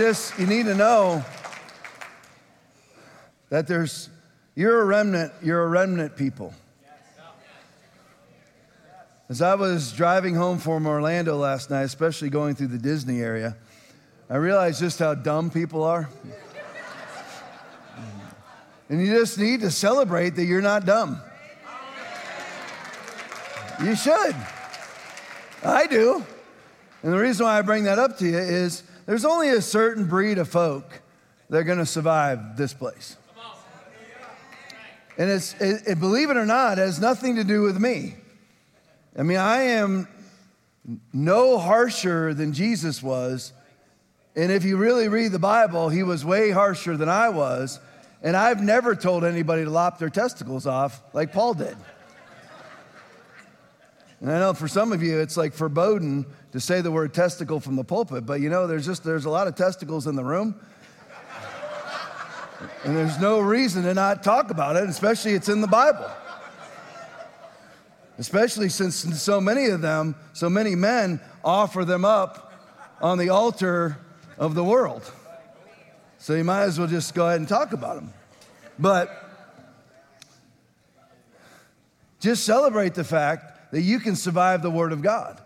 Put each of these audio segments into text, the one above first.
This, you need to know that there's, you're a remnant, you're a remnant people. As I was driving home from Orlando last night, especially going through the Disney area, I realized just how dumb people are. And you just need to celebrate that you're not dumb. You should. I do. And the reason why I bring that up to you is there's only a certain breed of folk that are going to survive this place. And it's, it, it, believe it or not, it has nothing to do with me. I mean, I am no harsher than Jesus was. And if you really read the Bible, he was way harsher than I was. And I've never told anybody to lop their testicles off like Paul did. And I know for some of you, it's like foreboding to say the word testicle from the pulpit, but you know, there's just there's a lot of testicles in the room. And there's no reason to not talk about it, especially it's in the Bible especially since so many of them, so many men offer them up on the altar of the world. So you might as well just go ahead and talk about them. But just celebrate the fact that you can survive the word of God.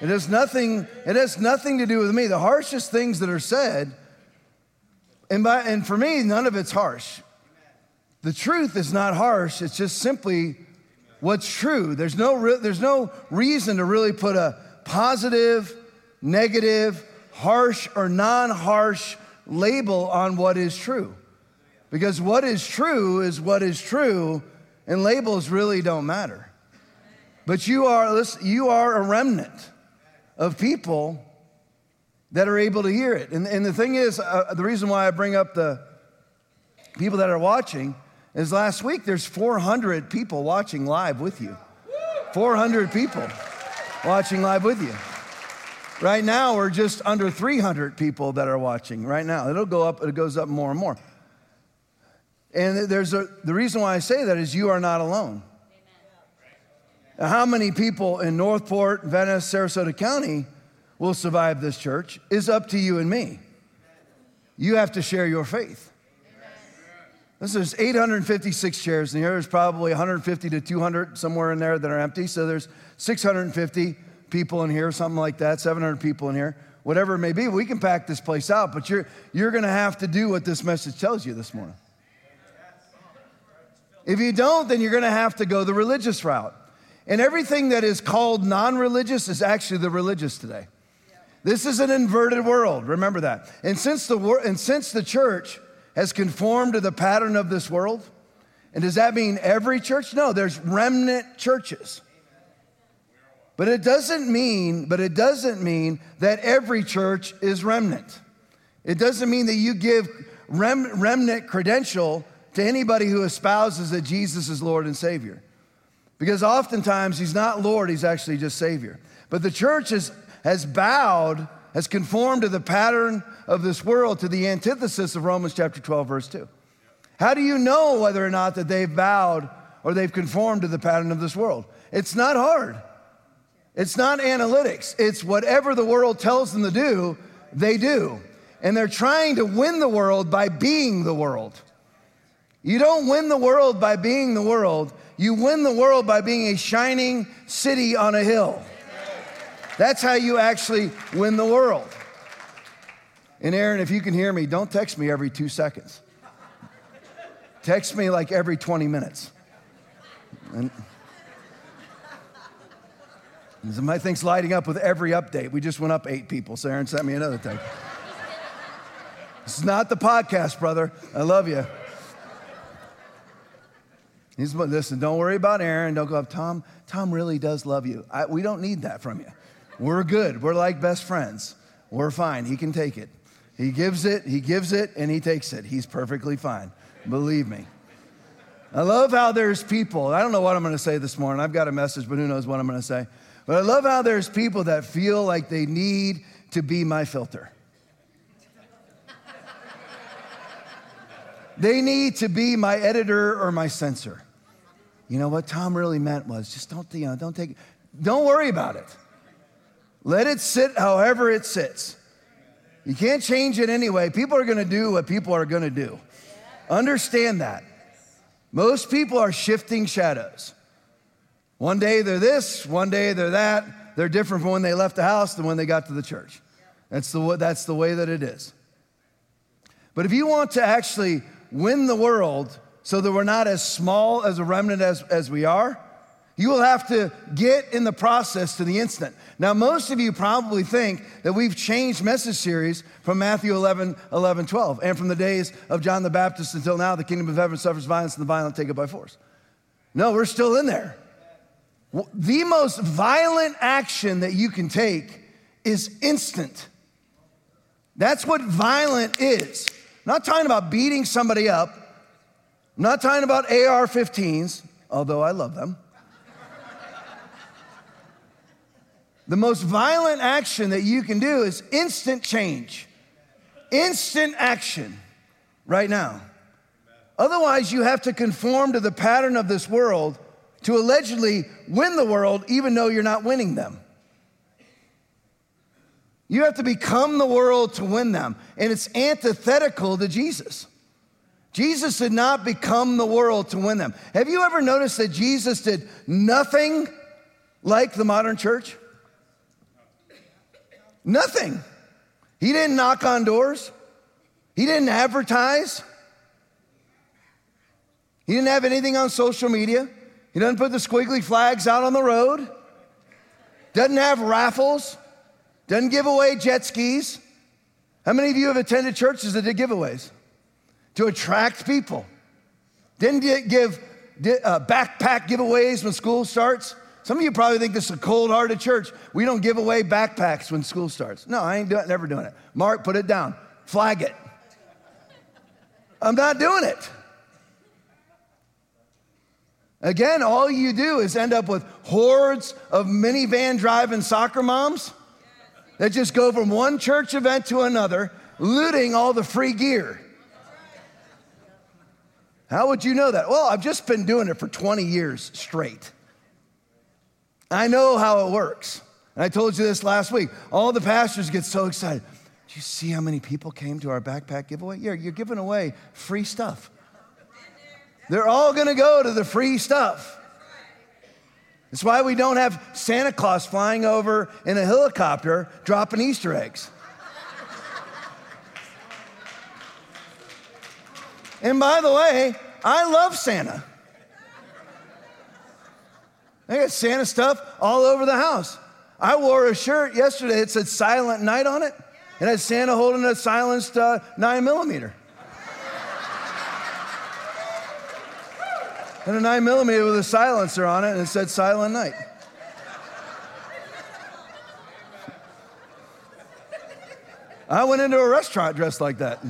It has nothing, it has nothing to do with me. The harshest things that are said, and, by, and for me, none of it's harsh. The truth is not harsh, it's just simply what's true. There's no, re- there's no reason to really put a positive, negative, harsh, or non harsh label on what is true. Because what is true is what is true, and labels really don't matter. But you are, listen, you are a remnant of people that are able to hear it. And, and the thing is, uh, the reason why I bring up the people that are watching is last week there's 400 people watching live with you. 400 people watching live with you. Right now, we're just under 300 people that are watching right now. It'll go up, it goes up more and more. And there's a, the reason why I say that is you are not alone. How many people in North Port, Venice, Sarasota County will survive this church is up to you and me. You have to share your faith. This is 856 chairs in here. There's probably 150 to 200 somewhere in there that are empty. So there's 650 people in here, something like that, 700 people in here, whatever it may be. We can pack this place out, but you're, you're going to have to do what this message tells you this morning. If you don't, then you're going to have to go the religious route. And everything that is called non religious is actually the religious today. This is an inverted world. Remember that. And since the, and since the church has conformed to the pattern of this world? And does that mean every church? No, there's remnant churches. But it doesn't mean, but it doesn't mean that every church is remnant. It doesn't mean that you give rem, remnant credential to anybody who espouses that Jesus is Lord and Savior. Because oftentimes he's not Lord, he's actually just Savior. But the church is, has bowed has conformed to the pattern of this world, to the antithesis of Romans chapter 12, verse 2. How do you know whether or not that they've bowed or they've conformed to the pattern of this world? It's not hard. It's not analytics. It's whatever the world tells them to do, they do. And they're trying to win the world by being the world. You don't win the world by being the world. You win the world by being a shining city on a hill. That's how you actually win the world. And Aaron, if you can hear me, don't text me every two seconds. Text me like every 20 minutes. And my thing's lighting up with every update. We just went up eight people, so Aaron sent me another thing. This is not the podcast, brother. I love you. He's, listen, don't worry about Aaron. Don't go up. Tom, Tom really does love you. I, we don't need that from you. We're good. We're like best friends. We're fine. He can take it. He gives it, he gives it, and he takes it. He's perfectly fine. Believe me. I love how there's people. I don't know what I'm going to say this morning. I've got a message, but who knows what I'm going to say. But I love how there's people that feel like they need to be my filter. they need to be my editor or my censor. You know what Tom really meant was just don't, you know, don't take, don't worry about it. Let it sit however it sits. You can't change it anyway. People are going to do what people are going to do. Understand that. Most people are shifting shadows. One day they're this, one day they're that. They're different from when they left the house than when they got to the church. That's the, that's the way that it is. But if you want to actually win the world so that we're not as small as a remnant as, as we are, you will have to get in the process to the instant. Now, most of you probably think that we've changed message series from Matthew 11, 11, 12, and from the days of John the Baptist until now, the kingdom of heaven suffers violence and the violent take it by force. No, we're still in there. The most violent action that you can take is instant. That's what violent is. I'm not talking about beating somebody up. I'm not talking about AR 15s, although I love them. The most violent action that you can do is instant change, instant action right now. Otherwise, you have to conform to the pattern of this world to allegedly win the world, even though you're not winning them. You have to become the world to win them, and it's antithetical to Jesus. Jesus did not become the world to win them. Have you ever noticed that Jesus did nothing like the modern church? Nothing. He didn't knock on doors. He didn't advertise. He didn't have anything on social media. He doesn't put the squiggly flags out on the road. Doesn't have raffles. Doesn't give away jet skis. How many of you have attended churches that did giveaways? To attract people. Didn't give uh, backpack giveaways when school starts. Some of you probably think this is a cold hearted church. We don't give away backpacks when school starts. No, I ain't doing, it, never doing it. Mark, put it down. Flag it. I'm not doing it. Again, all you do is end up with hordes of minivan driving soccer moms that just go from one church event to another, looting all the free gear. How would you know that? Well, I've just been doing it for 20 years straight. I know how it works. And I told you this last week. All the pastors get so excited. Do you see how many people came to our backpack giveaway? Yeah, you're giving away free stuff. They're all gonna go to the free stuff. That's why we don't have Santa Claus flying over in a helicopter dropping Easter eggs. And by the way, I love Santa. They got Santa stuff all over the house. I wore a shirt yesterday that said Silent Night on it, and had Santa holding a silenced uh, 9 millimeter. and a 9 millimeter with a silencer on it, and it said Silent Night. I went into a restaurant dressed like that.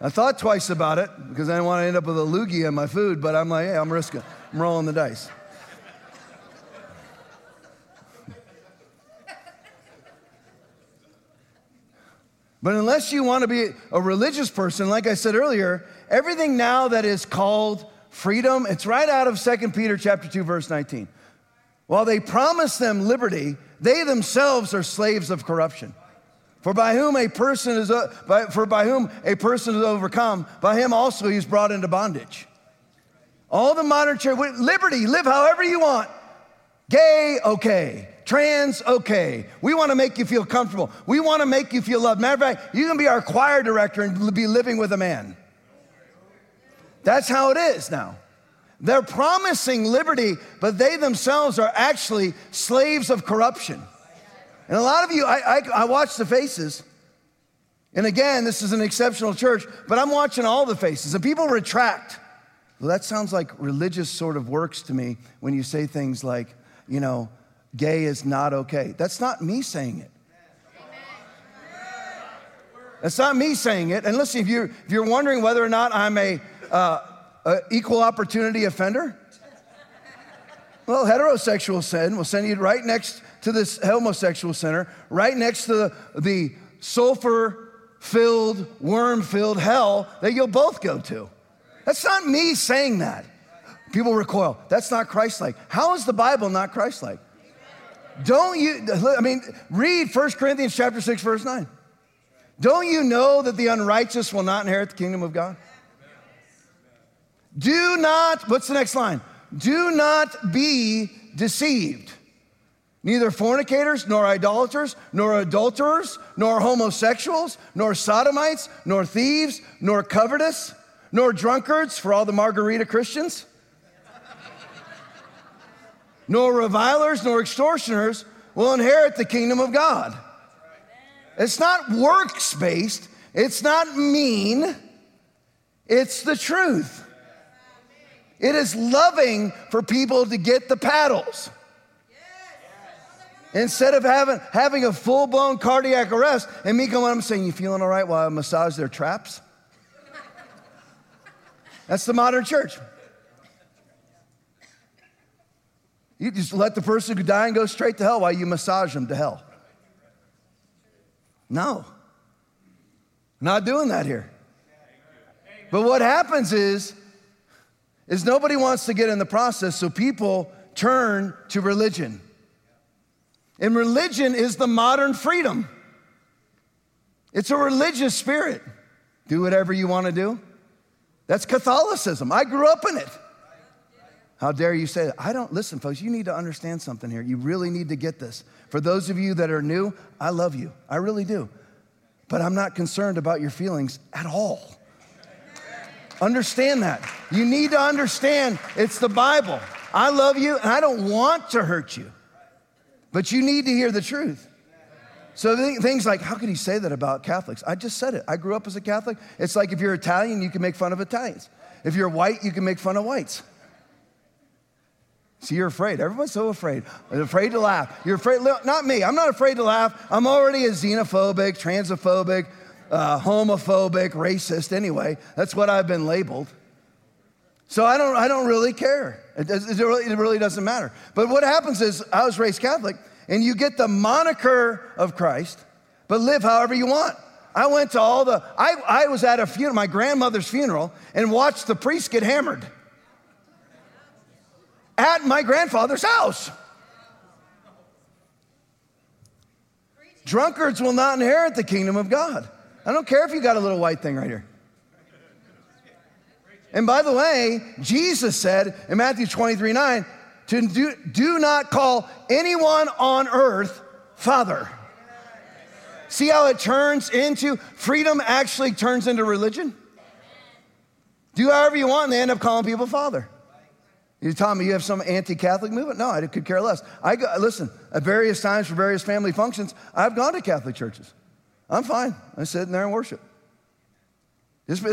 I thought twice about it because I didn't want to end up with a loogie in my food, but I'm like, hey, I'm risking. I'm rolling the dice. But unless you want to be a religious person, like I said earlier, everything now that is called freedom, it's right out of 2 Peter chapter 2 verse 19. While they promise them liberty, they themselves are slaves of corruption. For by whom a person is uh, by, for by whom a person is overcome, by him also he's brought into bondage. All the modern church, liberty, live however you want. Gay, okay. Trans, okay. We want to make you feel comfortable. We want to make you feel loved. Matter of fact, you can be our choir director and be living with a man. That's how it is now. They're promising liberty, but they themselves are actually slaves of corruption. And a lot of you, I, I, I watch the faces. And again, this is an exceptional church, but I'm watching all the faces, and people retract. Well, that sounds like religious sort of works to me when you say things like, you know, gay is not okay. That's not me saying it. That's not me saying it. And listen, if you're, if you're wondering whether or not I'm uh, a equal opportunity offender, well, heterosexual sin will send you right next to this homosexual center, right next to the, the sulfur filled, worm filled hell that you'll both go to. That's not me saying that. People recoil. That's not Christ like. How is the Bible not Christ like? Don't you, I mean, read 1 Corinthians chapter 6, verse 9. Don't you know that the unrighteous will not inherit the kingdom of God? Do not, what's the next line? Do not be deceived. Neither fornicators, nor idolaters, nor adulterers, nor homosexuals, nor sodomites, nor thieves, nor covetous, nor drunkards for all the margarita Christians, nor revilers, nor extortioners will inherit the kingdom of God. It's not works based, it's not mean, it's the truth. It is loving for people to get the paddles. Instead of having, having a full blown cardiac arrest and me coming and saying, You feeling all right while I massage their traps? That's the modern church. You just let the person who die and go straight to hell while you massage them to hell. No. Not doing that here. But what happens is, is nobody wants to get in the process, so people turn to religion. And religion is the modern freedom. It's a religious spirit. Do whatever you want to do. That's Catholicism. I grew up in it. How dare you say that? I don't, listen, folks, you need to understand something here. You really need to get this. For those of you that are new, I love you. I really do. But I'm not concerned about your feelings at all. Understand that. You need to understand it's the Bible. I love you and I don't want to hurt you, but you need to hear the truth. So things like, how could he say that about Catholics? I just said it. I grew up as a Catholic. It's like if you're Italian, you can make fun of Italians. If you're white, you can make fun of whites. See, you're afraid. Everyone's so afraid. They're afraid to laugh. You're afraid, not me. I'm not afraid to laugh. I'm already a xenophobic, transphobic, uh, homophobic, racist anyway. That's what I've been labeled. So I don't, I don't really care. It, it, really, it really doesn't matter. But what happens is, I was raised Catholic and you get the moniker of Christ, but live however you want. I went to all the, I, I was at a funeral, my grandmother's funeral, and watched the priest get hammered at my grandfather's house. Drunkards will not inherit the kingdom of God. I don't care if you got a little white thing right here. And by the way, Jesus said in Matthew 23 9, to do, do not call anyone on earth father. See how it turns into freedom actually turns into religion? Do however you want, and they end up calling people father. You tell me you have some anti-Catholic movement? No, I could care less. I go, listen at various times for various family functions. I've gone to Catholic churches. I'm fine. I sit in there and worship. Just,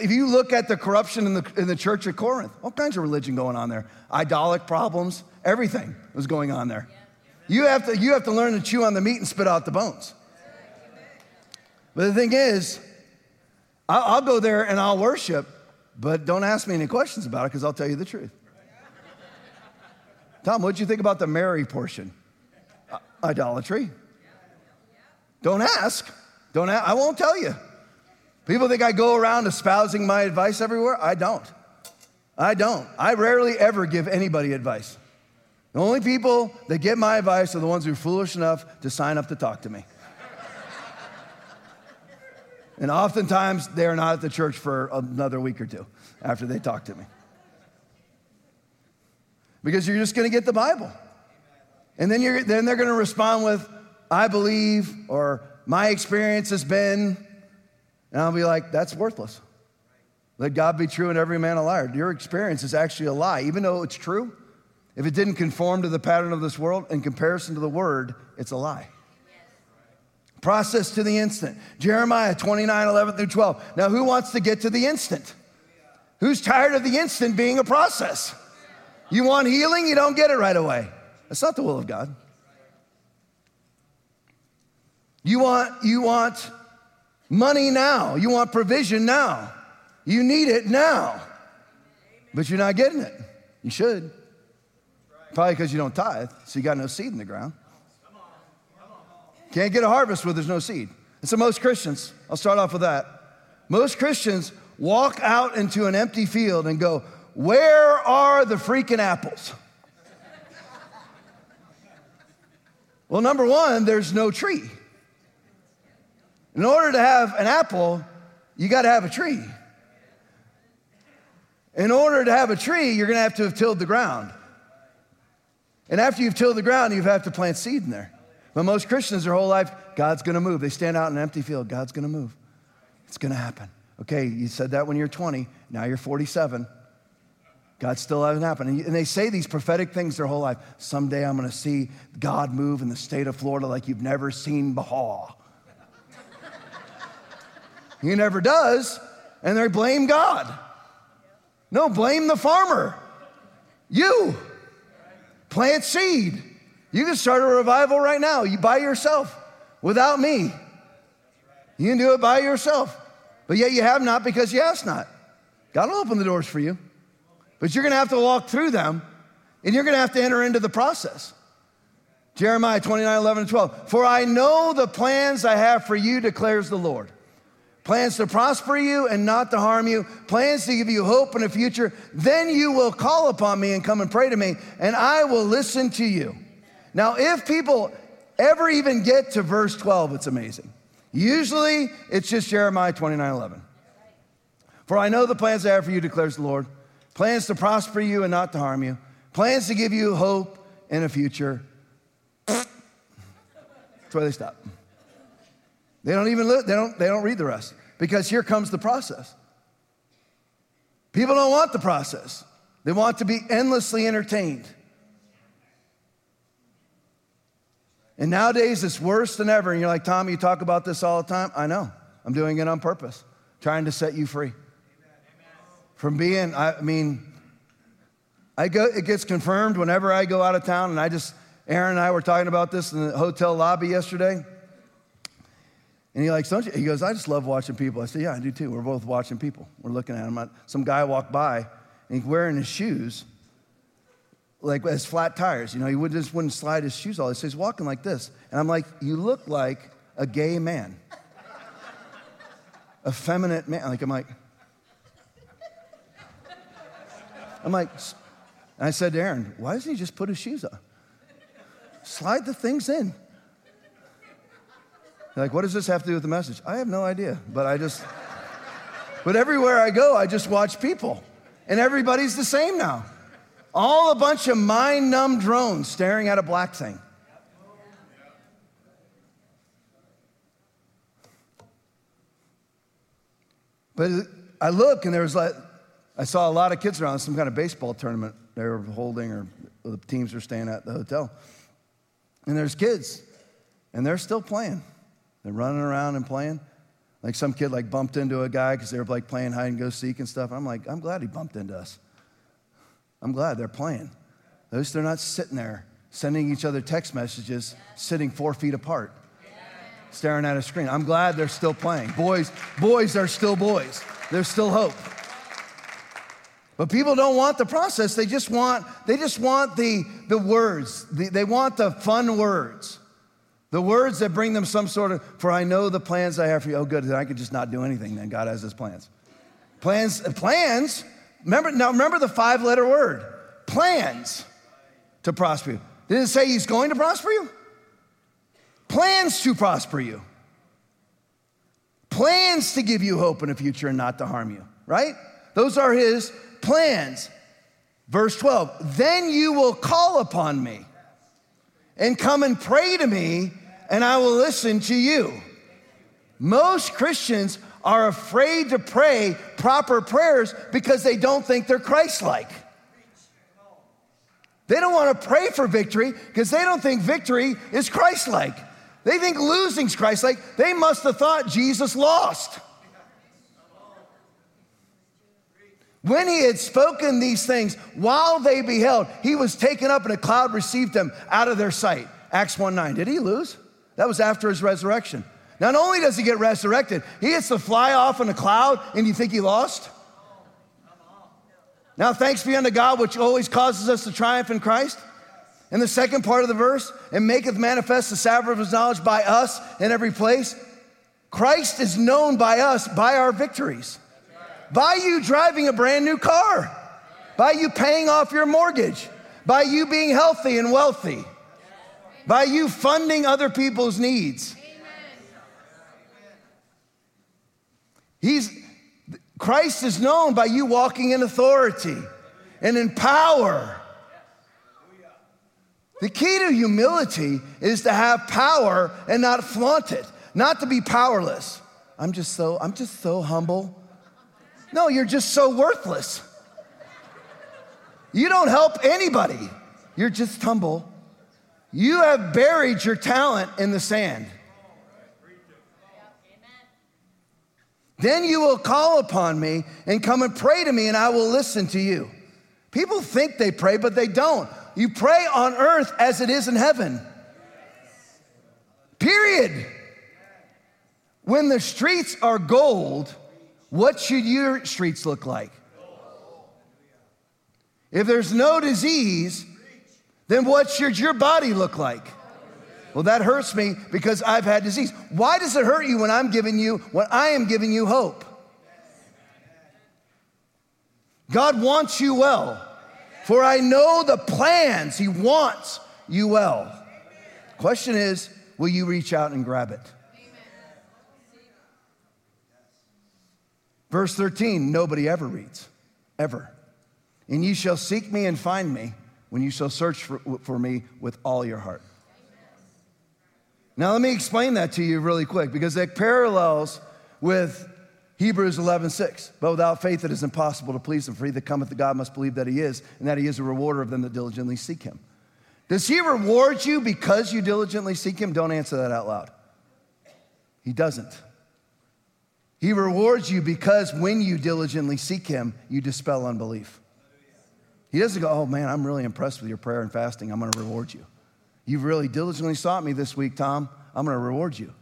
if you look at the corruption in the, in the church at Corinth, all kinds of religion going on there, idolic problems, everything was going on there. You have, to, you have to learn to chew on the meat and spit out the bones. But the thing is, I'll, go there and I'll worship, but don't ask me any questions about it because I'll tell you the truth. Tom, what did you think about the Mary portion? Idolatry. Don't ask. Don't ask. I won't tell you. People think I go around espousing my advice everywhere. I don't. I don't. I rarely ever give anybody advice. The only people that get my advice are the ones who are foolish enough to sign up to talk to me. and oftentimes they are not at the church for another week or two after they talk to me. Because you're just going to get the Bible. And then, you're, then they're going to respond with, I believe, or my experience has been, and I'll be like, that's worthless. Let God be true and every man a liar. Your experience is actually a lie. Even though it's true, if it didn't conform to the pattern of this world, in comparison to the word, it's a lie. Process to the instant. Jeremiah 29, 11 through 12. Now, who wants to get to the instant? Who's tired of the instant being a process? You want healing, you don't get it right away. That's not the will of God. You want, you want money now. You want provision now. You need it now. But you're not getting it. You should. Probably because you don't tithe, so you got no seed in the ground. Can't get a harvest where there's no seed. And so most Christians, I'll start off with that. Most Christians walk out into an empty field and go, Where are the freaking apples? Well, number one, there's no tree. In order to have an apple, you got to have a tree. In order to have a tree, you're going to have to have tilled the ground. And after you've tilled the ground, you have to plant seed in there. But most Christians, their whole life, God's going to move. They stand out in an empty field. God's going to move. It's going to happen. Okay, you said that when you're 20. Now you're 47. God still hasn't happened. And they say these prophetic things their whole life. Someday I'm going to see God move in the state of Florida like you've never seen before. He never does, and they blame God. No, blame the farmer. You plant seed. You can start a revival right now, you by yourself, without me. You can do it by yourself. But yet you have not because you ask not. God will open the doors for you. But you're gonna have to walk through them and you're gonna have to enter into the process. Jeremiah 29, 11, and 12. For I know the plans I have for you, declares the Lord. Plans to prosper you and not to harm you, plans to give you hope in a future. Then you will call upon me and come and pray to me, and I will listen to you. Now, if people ever even get to verse 12, it's amazing. Usually it's just Jeremiah 29, 11. For I know the plans I have for you, declares the Lord plans to prosper you and not to harm you, plans to give you hope in a future. That's where they stop. They don't even look, they don't, they don't read the rest because here comes the process. People don't want the process. They want to be endlessly entertained. And nowadays it's worse than ever. And you're like, Tom, you talk about this all the time. I know. I'm doing it on purpose, trying to set you free from being, I mean, I go, it gets confirmed whenever I go out of town, and I just, Aaron and I were talking about this in the hotel lobby yesterday. And he like? He goes, I just love watching people. I said, yeah, I do too. We're both watching people. We're looking at him. Some guy walked by, and he's wearing his shoes, like has flat tires. You know, he would, just wouldn't slide his shoes all. So he's walking like this. And I'm like, you look like a gay man. Effeminate man. Like, I'm like, I'm like, and I said to Aaron, why doesn't he just put his shoes on? Slide the things in. Like, what does this have to do with the message? I have no idea, but I just, but everywhere I go, I just watch people. And everybody's the same now. All a bunch of mind numb drones staring at a black thing. But I look and there's like I saw a lot of kids around some kind of baseball tournament they were holding or the teams were staying at the hotel. And there's kids, and they're still playing. They're running around and playing. Like some kid like bumped into a guy because they were like playing hide and go seek and stuff. I'm like, I'm glad he bumped into us. I'm glad they're playing. At least they're not sitting there sending each other text messages, sitting four feet apart, staring at a screen. I'm glad they're still playing. Boys, boys are still boys. There's still hope. But people don't want the process. They just want, they just want the, the words. The, they want the fun words. The words that bring them some sort of, for I know the plans I have for you. Oh, good, then I could just not do anything then. God has his plans. Plans, uh, plans, remember, now remember the five letter word plans to prosper you. Didn't it say he's going to prosper you? Plans to prosper you. Plans to give you hope in the future and not to harm you, right? Those are his plans. Verse 12, then you will call upon me and come and pray to me, and I will listen to you. Most Christians are afraid to pray proper prayers because they don't think they're Christ like. They don't want to pray for victory because they don't think victory is Christ like. They think losing's Christ like. They must have thought Jesus lost. When he had spoken these things, while they beheld, he was taken up and a cloud received him out of their sight. Acts 1 9. Did he lose? That was after his resurrection. Not only does he get resurrected, he gets to fly off in a cloud, and you think he lost? Now, thanks be unto God, which always causes us to triumph in Christ. In the second part of the verse, and maketh manifest the savor of his knowledge by us in every place. Christ is known by us by our victories by you driving a brand new car, by you paying off your mortgage, by you being healthy and wealthy. by you funding other people's needs. He's, Christ is known by you walking in authority and in power. The key to humility is to have power and not flaunt it, not to be powerless. I'm just so I'm just so humble. No, you're just so worthless. You don't help anybody. You're just humble. You have buried your talent in the sand. Then you will call upon me and come and pray to me, and I will listen to you. People think they pray, but they don't. You pray on earth as it is in heaven. Period. When the streets are gold, what should your streets look like? If there's no disease, then what should your body look like? Well, that hurts me because I've had disease. Why does it hurt you when I'm giving you, when I am giving you hope? God wants you well. For I know the plans. He wants you well. Question is, will you reach out and grab it? Verse 13, nobody ever reads, ever. And ye shall seek me and find me when you shall search for, for me with all your heart. Now, let me explain that to you really quick because it parallels with Hebrews 11, 6. But without faith, it is impossible to please him. For he that cometh to God must believe that he is, and that he is a rewarder of them that diligently seek him. Does he reward you because you diligently seek him? Don't answer that out loud. He doesn't. He rewards you because when you diligently seek him, you dispel unbelief. He doesn't go, oh man, I'm really impressed with your prayer and fasting. I'm going to reward you. You've really diligently sought me this week, Tom. I'm going to reward you.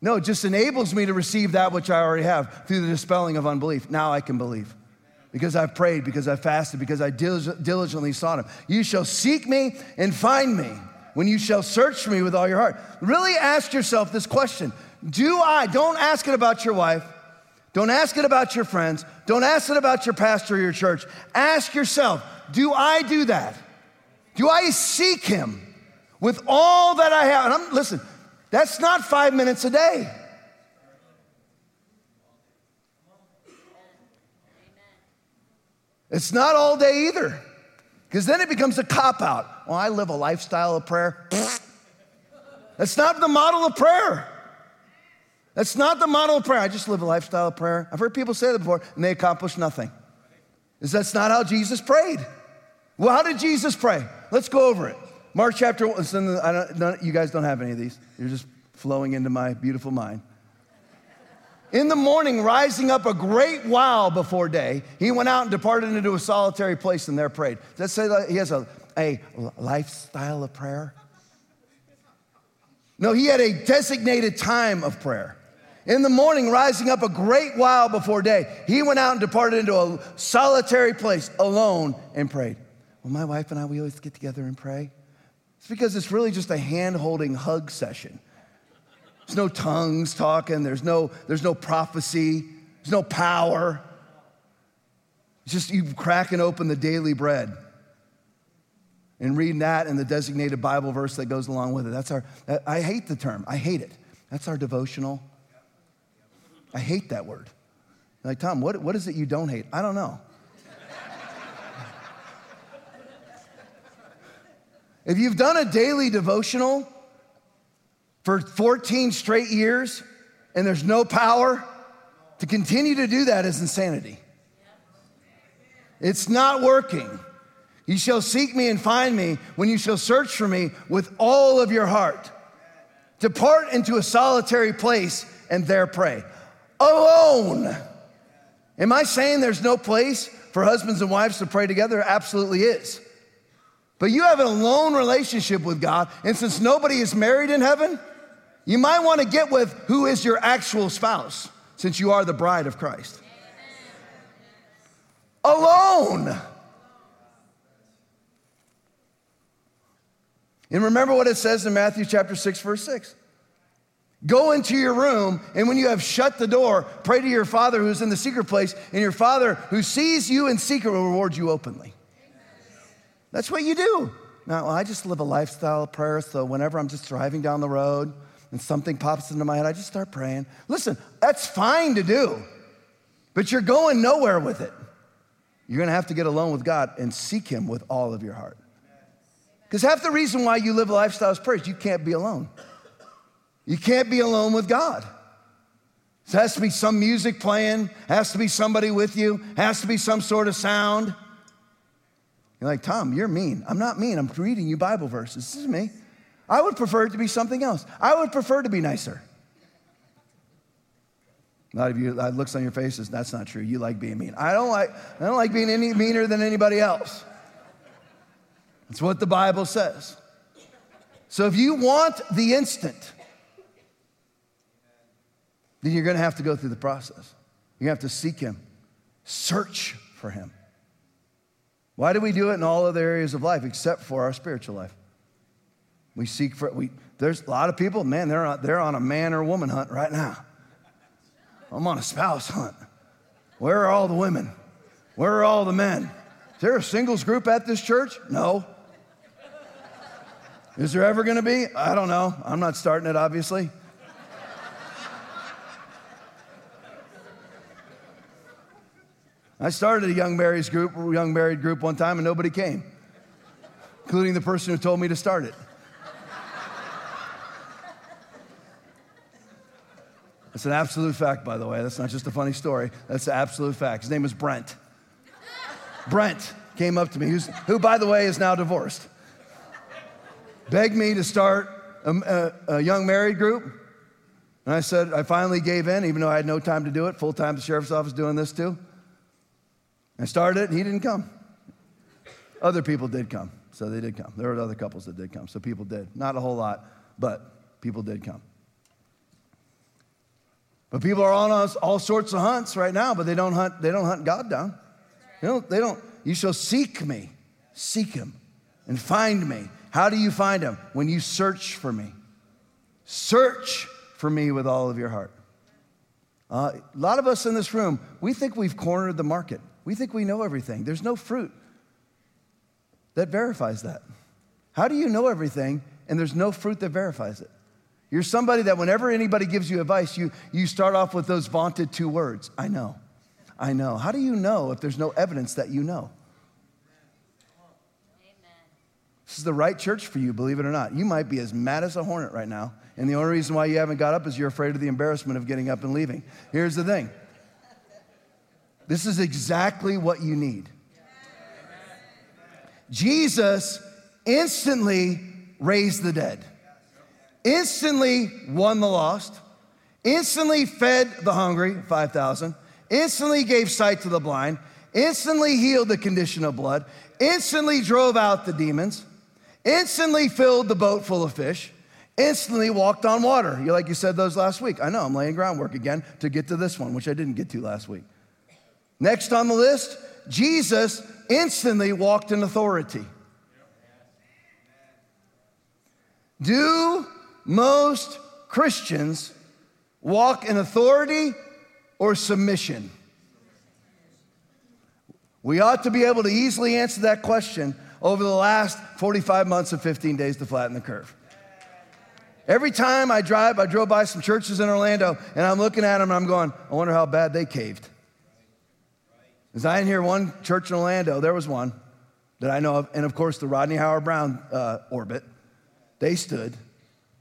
No, it just enables me to receive that which I already have through the dispelling of unbelief. Now I can believe because I've prayed, because I've fasted, because I diligently sought Him. You shall seek me and find me when you shall search me with all your heart. Really ask yourself this question Do I, don't ask it about your wife, don't ask it about your friends, don't ask it about your pastor or your church. Ask yourself, do I do that? Do I seek Him with all that I have? And I'm, listen, that's not five minutes a day. It's not all day either, because then it becomes a cop out. Well, I live a lifestyle of prayer. That's not the model of prayer. That's not the model of prayer. I just live a lifestyle of prayer. I've heard people say that before, and they accomplish nothing. Is that's not how Jesus prayed? Well, how did Jesus pray? Let's go over it. Mark chapter one. You guys don't have any of these. You're just flowing into my beautiful mind. In the morning, rising up a great while before day, he went out and departed into a solitary place and there prayed. Does that say that he has a, a lifestyle of prayer? No, he had a designated time of prayer. In the morning, rising up a great while before day, he went out and departed into a solitary place alone and prayed. Well, my wife and I, we always get together and pray. It's because it's really just a hand holding hug session. There's no tongues talking, there's no, there's no prophecy, there's no power. It's just you cracking open the daily bread and reading that and the designated Bible verse that goes along with it. That's our, I hate the term, I hate it. That's our devotional. I hate that word. Like, Tom, what, what is it you don't hate? I don't know. If you've done a daily devotional for 14 straight years and there's no power, to continue to do that is insanity. It's not working. You shall seek me and find me when you shall search for me with all of your heart. Depart into a solitary place and there pray. Alone. Am I saying there's no place for husbands and wives to pray together? Absolutely is. But you have an alone relationship with God, and since nobody is married in heaven, you might want to get with who is your actual spouse, since you are the bride of Christ. Alone. And remember what it says in Matthew chapter 6, verse 6. Go into your room, and when you have shut the door, pray to your Father who's in the secret place, and your Father who sees you in secret will reward you openly. That's what you do. Now, I just live a lifestyle of prayer, so whenever I'm just driving down the road and something pops into my head, I just start praying. Listen, that's fine to do, but you're going nowhere with it. You're gonna have to get alone with God and seek Him with all of your heart. Because half the reason why you live a lifestyle of prayer is you can't be alone. You can't be alone with God. There has to be some music playing, has to be somebody with you, has to be some sort of sound. You're like, Tom, you're mean. I'm not mean. I'm reading you Bible verses. This is me. I would prefer it to be something else. I would prefer to be nicer. A lot of you, that looks on your faces, that's not true. You like being mean. I don't like, I don't like being any meaner than anybody else. That's what the Bible says. So if you want the instant, then you're going to have to go through the process. You have to seek Him, search for Him. Why do we do it in all other areas of life except for our spiritual life? We seek for we. There's a lot of people, man. They're on, they're on a man or woman hunt right now. I'm on a spouse hunt. Where are all the women? Where are all the men? Is there a singles group at this church? No. Is there ever going to be? I don't know. I'm not starting it, obviously. I started a young married group, young married group one time, and nobody came, including the person who told me to start it. That's an absolute fact, by the way. That's not just a funny story. That's an absolute fact. His name is Brent. Brent came up to me, who, by the way, is now divorced. Begged me to start a, a, a young married group. And I said, I finally gave in, even though I had no time to do it, full time the sheriff's office doing this too. I started it, and he didn't come. Other people did come, so they did come. There were other couples that did come, so people did. Not a whole lot, but people did come. But people are on us all sorts of hunts right now, but they don't hunt, they don't hunt God down. You don't, they don't, you shall seek me, seek him, and find me. How do you find him? When you search for me. Search for me with all of your heart. Uh, a lot of us in this room, we think we've cornered the market. We think we know everything. There's no fruit that verifies that. How do you know everything and there's no fruit that verifies it? You're somebody that whenever anybody gives you advice, you, you start off with those vaunted two words I know. I know. How do you know if there's no evidence that you know? This is the right church for you, believe it or not. You might be as mad as a hornet right now, and the only reason why you haven't got up is you're afraid of the embarrassment of getting up and leaving. Here's the thing this is exactly what you need. Jesus instantly raised the dead, instantly won the lost, instantly fed the hungry, 5,000, instantly gave sight to the blind, instantly healed the condition of blood, instantly drove out the demons, instantly filled the boat full of fish, instantly walked on water. You like you said those last week. I know, I'm laying groundwork again to get to this one, which I didn't get to last week. Next on the list, Jesus instantly walked in authority. Do most Christians walk in authority or submission? We ought to be able to easily answer that question over the last 45 months of 15 days to flatten the curve. Every time I drive, I drove by some churches in Orlando and I'm looking at them and I'm going, I wonder how bad they caved. As I in here one church in Orlando, there was one that I know of, and of course the Rodney Howard-Browne uh, orbit. They stood.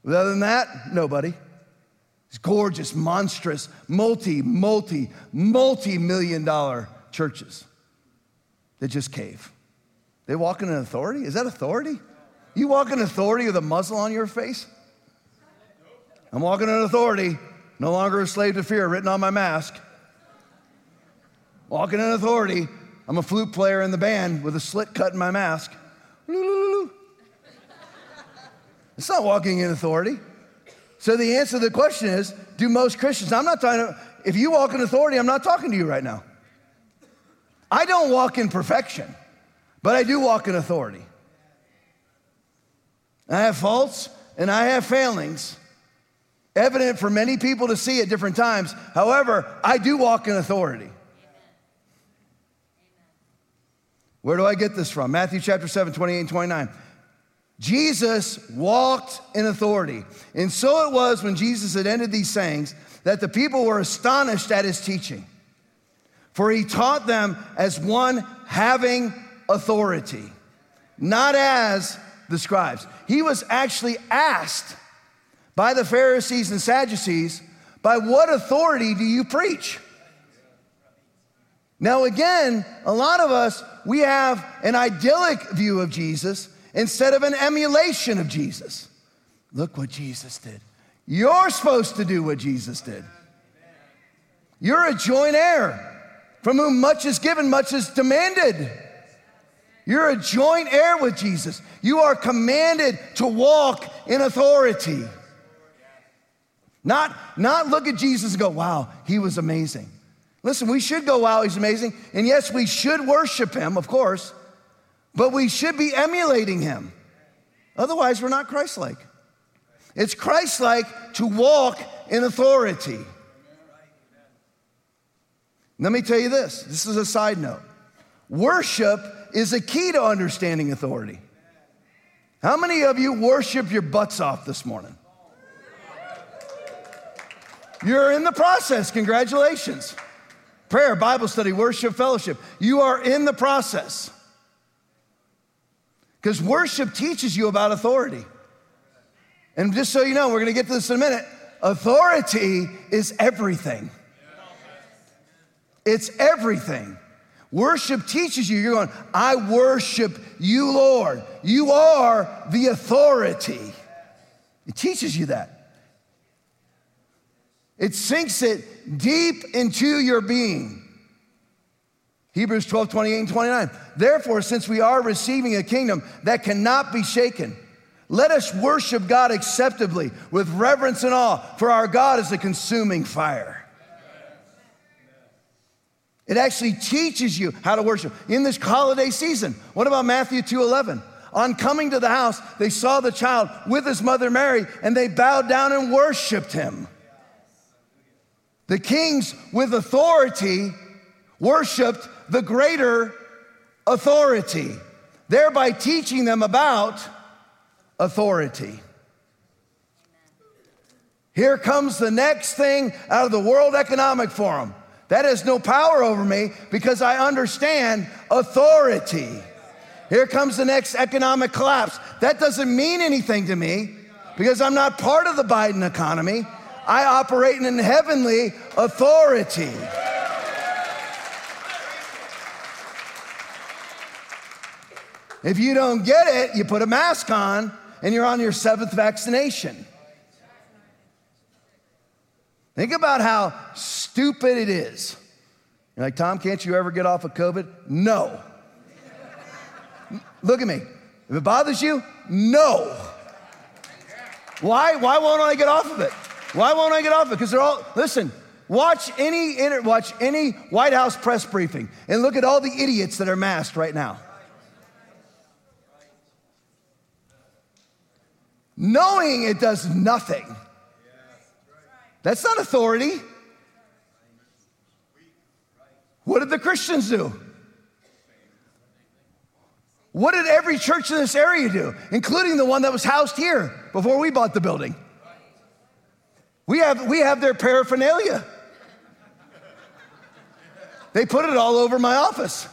But other than that, nobody. It's gorgeous, monstrous, multi, multi, multi million dollar churches that just cave. They walk in an authority? Is that authority? You walk in authority with a muzzle on your face? I'm walking in authority, no longer a slave to fear, written on my mask. Walking in authority. I'm a flute player in the band with a slit cut in my mask. It's not walking in authority. So the answer to the question is do most Christians, I'm not talking, to. if you walk in authority, I'm not talking to you right now. I don't walk in perfection, but I do walk in authority. I have faults and I have failings, evident for many people to see at different times. However, I do walk in authority. Where do I get this from? Matthew chapter 7, 28 and 29. Jesus walked in authority. And so it was when Jesus had ended these sayings that the people were astonished at his teaching. For he taught them as one having authority, not as the scribes. He was actually asked by the Pharisees and Sadducees, by what authority do you preach? Now, again, a lot of us, we have an idyllic view of Jesus instead of an emulation of Jesus. Look what Jesus did. You're supposed to do what Jesus did. You're a joint heir from whom much is given, much is demanded. You're a joint heir with Jesus. You are commanded to walk in authority. Not, not look at Jesus and go, wow, he was amazing. Listen, we should go, wow, he's amazing. And yes, we should worship him, of course, but we should be emulating him. Otherwise, we're not Christ like. It's Christ like to walk in authority. Let me tell you this this is a side note. Worship is a key to understanding authority. How many of you worship your butts off this morning? You're in the process. Congratulations. Prayer, Bible study, worship, fellowship. You are in the process. Because worship teaches you about authority. And just so you know, we're going to get to this in a minute. Authority is everything. It's everything. Worship teaches you, you're going, I worship you, Lord. You are the authority. It teaches you that. It sinks it deep into your being. Hebrews 12, 28 and 29. Therefore, since we are receiving a kingdom that cannot be shaken, let us worship God acceptably with reverence and awe, for our God is a consuming fire. It actually teaches you how to worship in this holiday season. What about Matthew 2:11? On coming to the house, they saw the child with his mother Mary and they bowed down and worshiped him. The kings with authority worshiped the greater authority, thereby teaching them about authority. Here comes the next thing out of the World Economic Forum. That has no power over me because I understand authority. Here comes the next economic collapse. That doesn't mean anything to me because I'm not part of the Biden economy. I operate in heavenly authority. If you don't get it, you put a mask on and you're on your seventh vaccination. Think about how stupid it is. You're like, Tom, can't you ever get off of COVID? No. Look at me. If it bothers you, no. Why? Why won't I get off of it? Why won't I get off it? Because they're all, listen, watch any, watch any White House press briefing and look at all the idiots that are masked right now. Knowing it does nothing. That's not authority. What did the Christians do? What did every church in this area do, including the one that was housed here before we bought the building? We have, we have their paraphernalia. They put it all over my office.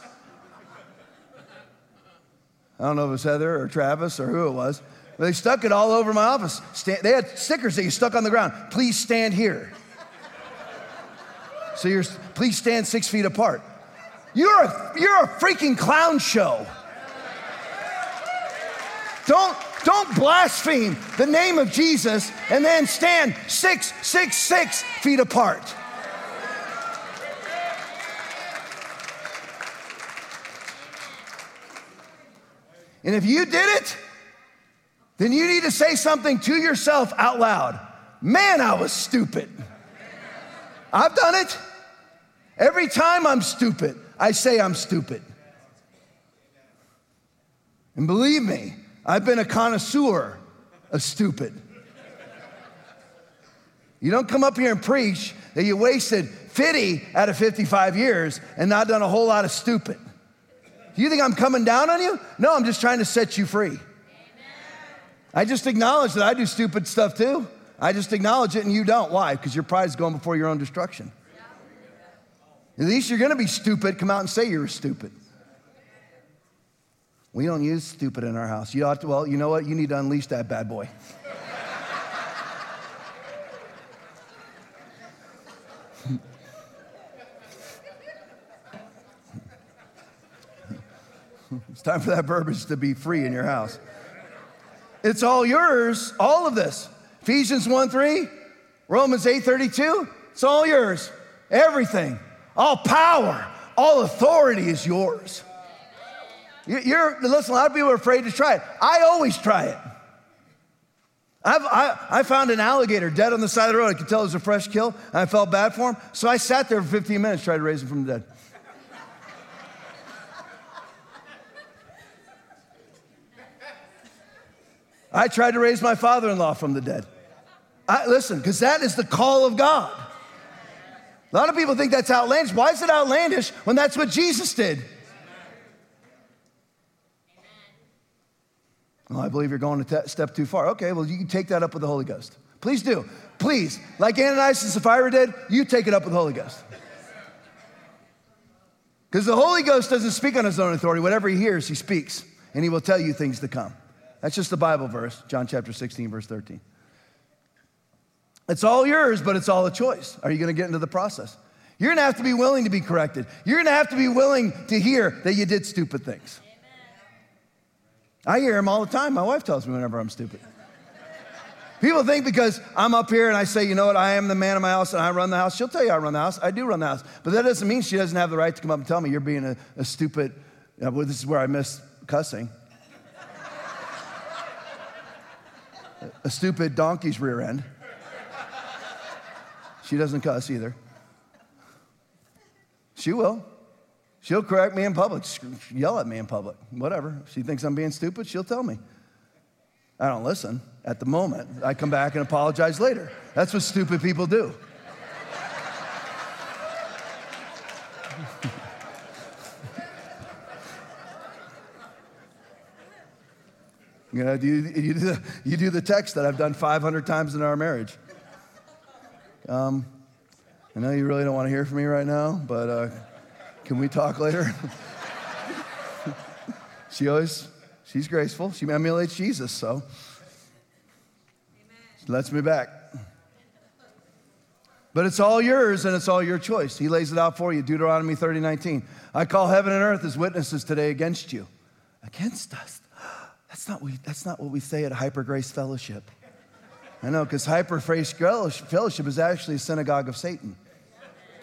I don't know if it was Heather or Travis or who it was. They stuck it all over my office. they had stickers that you stuck on the ground. Please stand here. So you're, please stand six feet apart. You're a, you're a freaking clown show. Don't, don't blaspheme the name of Jesus and then stand six, six, six feet apart. And if you did it, then you need to say something to yourself out loud. Man, I was stupid. I've done it. Every time I'm stupid, I say I'm stupid. And believe me, I've been a connoisseur of stupid. You don't come up here and preach that you wasted 50 out of 55 years and not done a whole lot of stupid. Do you think I'm coming down on you? No, I'm just trying to set you free. I just acknowledge that I do stupid stuff too. I just acknowledge it and you don't. Why? Because your pride is going before your own destruction. At least you're going to be stupid. Come out and say you're stupid. We don't use stupid in our house. You ought to, well, you know what? You need to unleash that bad boy. it's time for that verbiage to be free in your house. It's all yours, all of this. Ephesians 1 3, Romans 8 32, it's all yours. Everything, all power, all authority is yours. You're, listen, a lot of people are afraid to try it. I always try it. I've, I, I found an alligator dead on the side of the road. I could tell it was a fresh kill, and I felt bad for him. So I sat there for 15 minutes, tried to raise him from the dead. I tried to raise my father in law from the dead. I, listen, because that is the call of God. A lot of people think that's outlandish. Why is it outlandish when that's what Jesus did? Well, I believe you're going a step too far. Okay, well, you can take that up with the Holy Ghost. Please do. Please, like Ananias and Sapphira did, you take it up with the Holy Ghost. Because the Holy Ghost doesn't speak on his own authority. Whatever he hears, he speaks, and he will tell you things to come. That's just the Bible verse, John chapter 16, verse 13. It's all yours, but it's all a choice. Are you going to get into the process? You're going to have to be willing to be corrected. You're going to have to be willing to hear that you did stupid things. I hear him all the time. My wife tells me whenever I'm stupid. People think because I'm up here and I say, you know what, I am the man of my house and I run the house. She'll tell you I run the house. I do run the house. But that doesn't mean she doesn't have the right to come up and tell me you're being a, a stupid, uh, well, this is where I miss cussing. a stupid donkey's rear end. She doesn't cuss either. She will. She'll correct me in public, yell at me in public, whatever. If she thinks I'm being stupid, she'll tell me. I don't listen at the moment. I come back and apologize later. That's what stupid people do. You know, you, you, do the, you do the text that I've done 500 times in our marriage. Um, I know you really don't want to hear from me right now, but uh, can we talk later? she always, she's graceful. She emulates Jesus, so she lets me back. But it's all yours and it's all your choice. He lays it out for you. Deuteronomy 30, 19. I call heaven and earth as witnesses today against you. Against us. That's not, we, that's not what we say at Hyper Grace Fellowship. I know, because Hyper Grace Fellowship is actually a synagogue of Satan.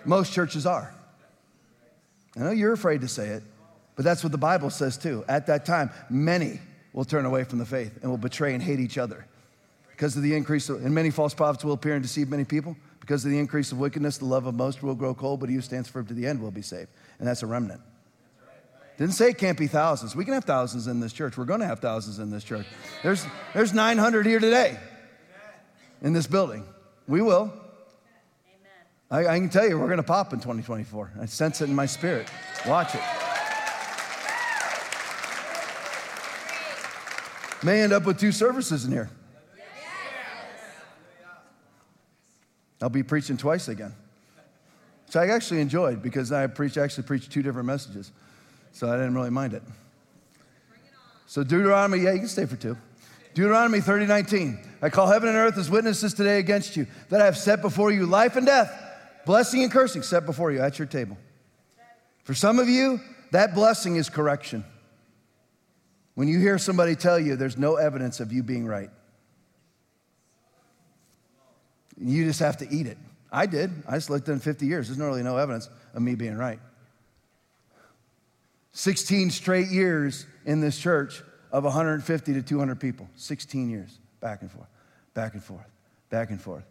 Most churches are. I know you're afraid to say it, but that's what the Bible says too. At that time, many will turn away from the faith and will betray and hate each other. Because of the increase, of, and many false prophets will appear and deceive many people. Because of the increase of wickedness, the love of most will grow cold, but he who stands firm to the end will be saved. And that's a remnant. Didn't say it can't be thousands. We can have thousands in this church. We're going to have thousands in this church. There's, there's 900 here today in this building. We will. I, I can tell you, we're going to pop in 2024. I sense it in my spirit. Watch it. May end up with two services in here. I'll be preaching twice again. Which I actually enjoyed because I preach, actually preached two different messages. So I didn't really mind it. So Deuteronomy, yeah, you can stay for two. Deuteronomy 30, 19. I call heaven and earth as witnesses today against you that I have set before you life and death Blessing and cursing set before you at your table. For some of you, that blessing is correction. When you hear somebody tell you there's no evidence of you being right, you just have to eat it. I did. I just looked in 50 years. There's really no evidence of me being right. 16 straight years in this church of 150 to 200 people. 16 years, back and forth, back and forth, back and forth.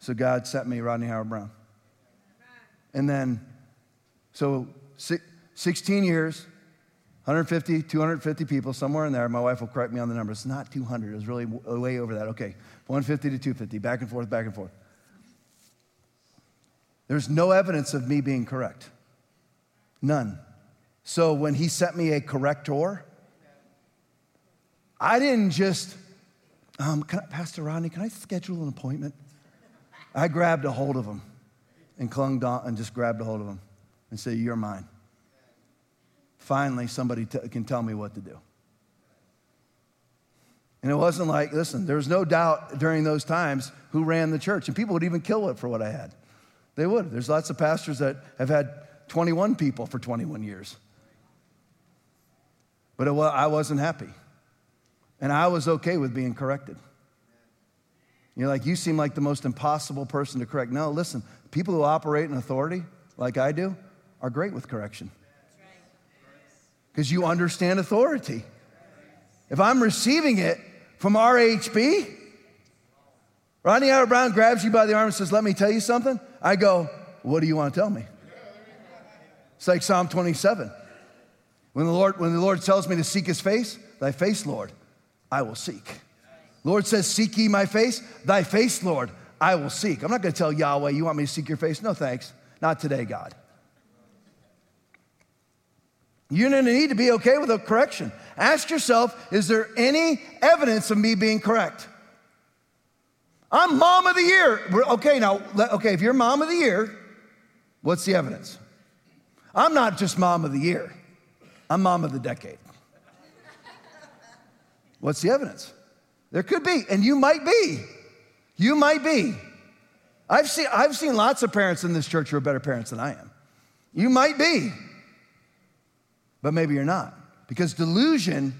So God sent me Rodney Howard-Browne. And then, so 16 years, 150, 250 people, somewhere in there. My wife will correct me on the number. It's not 200. It was really way over that. Okay, 150 to 250, back and forth, back and forth. There's no evidence of me being correct. None. So when he sent me a corrector, I didn't just um, I, Pastor Rodney, can I schedule an appointment? I grabbed a hold of him and clung down and just grabbed a hold of him and said, You're mine. Finally, somebody t- can tell me what to do. And it wasn't like, listen, there was no doubt during those times who ran the church. And people would even kill it for what I had. They would. There's lots of pastors that have had 21 people for 21 years. But it, I wasn't happy. And I was okay with being corrected. You're like, you seem like the most impossible person to correct. No, listen, people who operate in authority, like I do, are great with correction. Because you understand authority. If I'm receiving it from RHB, Rodney Howard-Browne grabs you by the arm and says, Let me tell you something. I go, What do you want to tell me? It's like Psalm 27. When the Lord, when the Lord tells me to seek his face, thy face, Lord, I will seek. Lord says, Seek ye my face, thy face, Lord, I will seek. I'm not going to tell Yahweh, You want me to seek your face? No, thanks. Not today, God. You're to need to be okay with a correction. Ask yourself, is there any evidence of me being correct? I'm mom of the year. Okay, now, okay, if you're mom of the year, what's the evidence? I'm not just mom of the year, I'm mom of the decade. What's the evidence? There could be, and you might be. You might be. I've seen, I've seen lots of parents in this church who are better parents than I am. You might be, but maybe you're not. Because delusion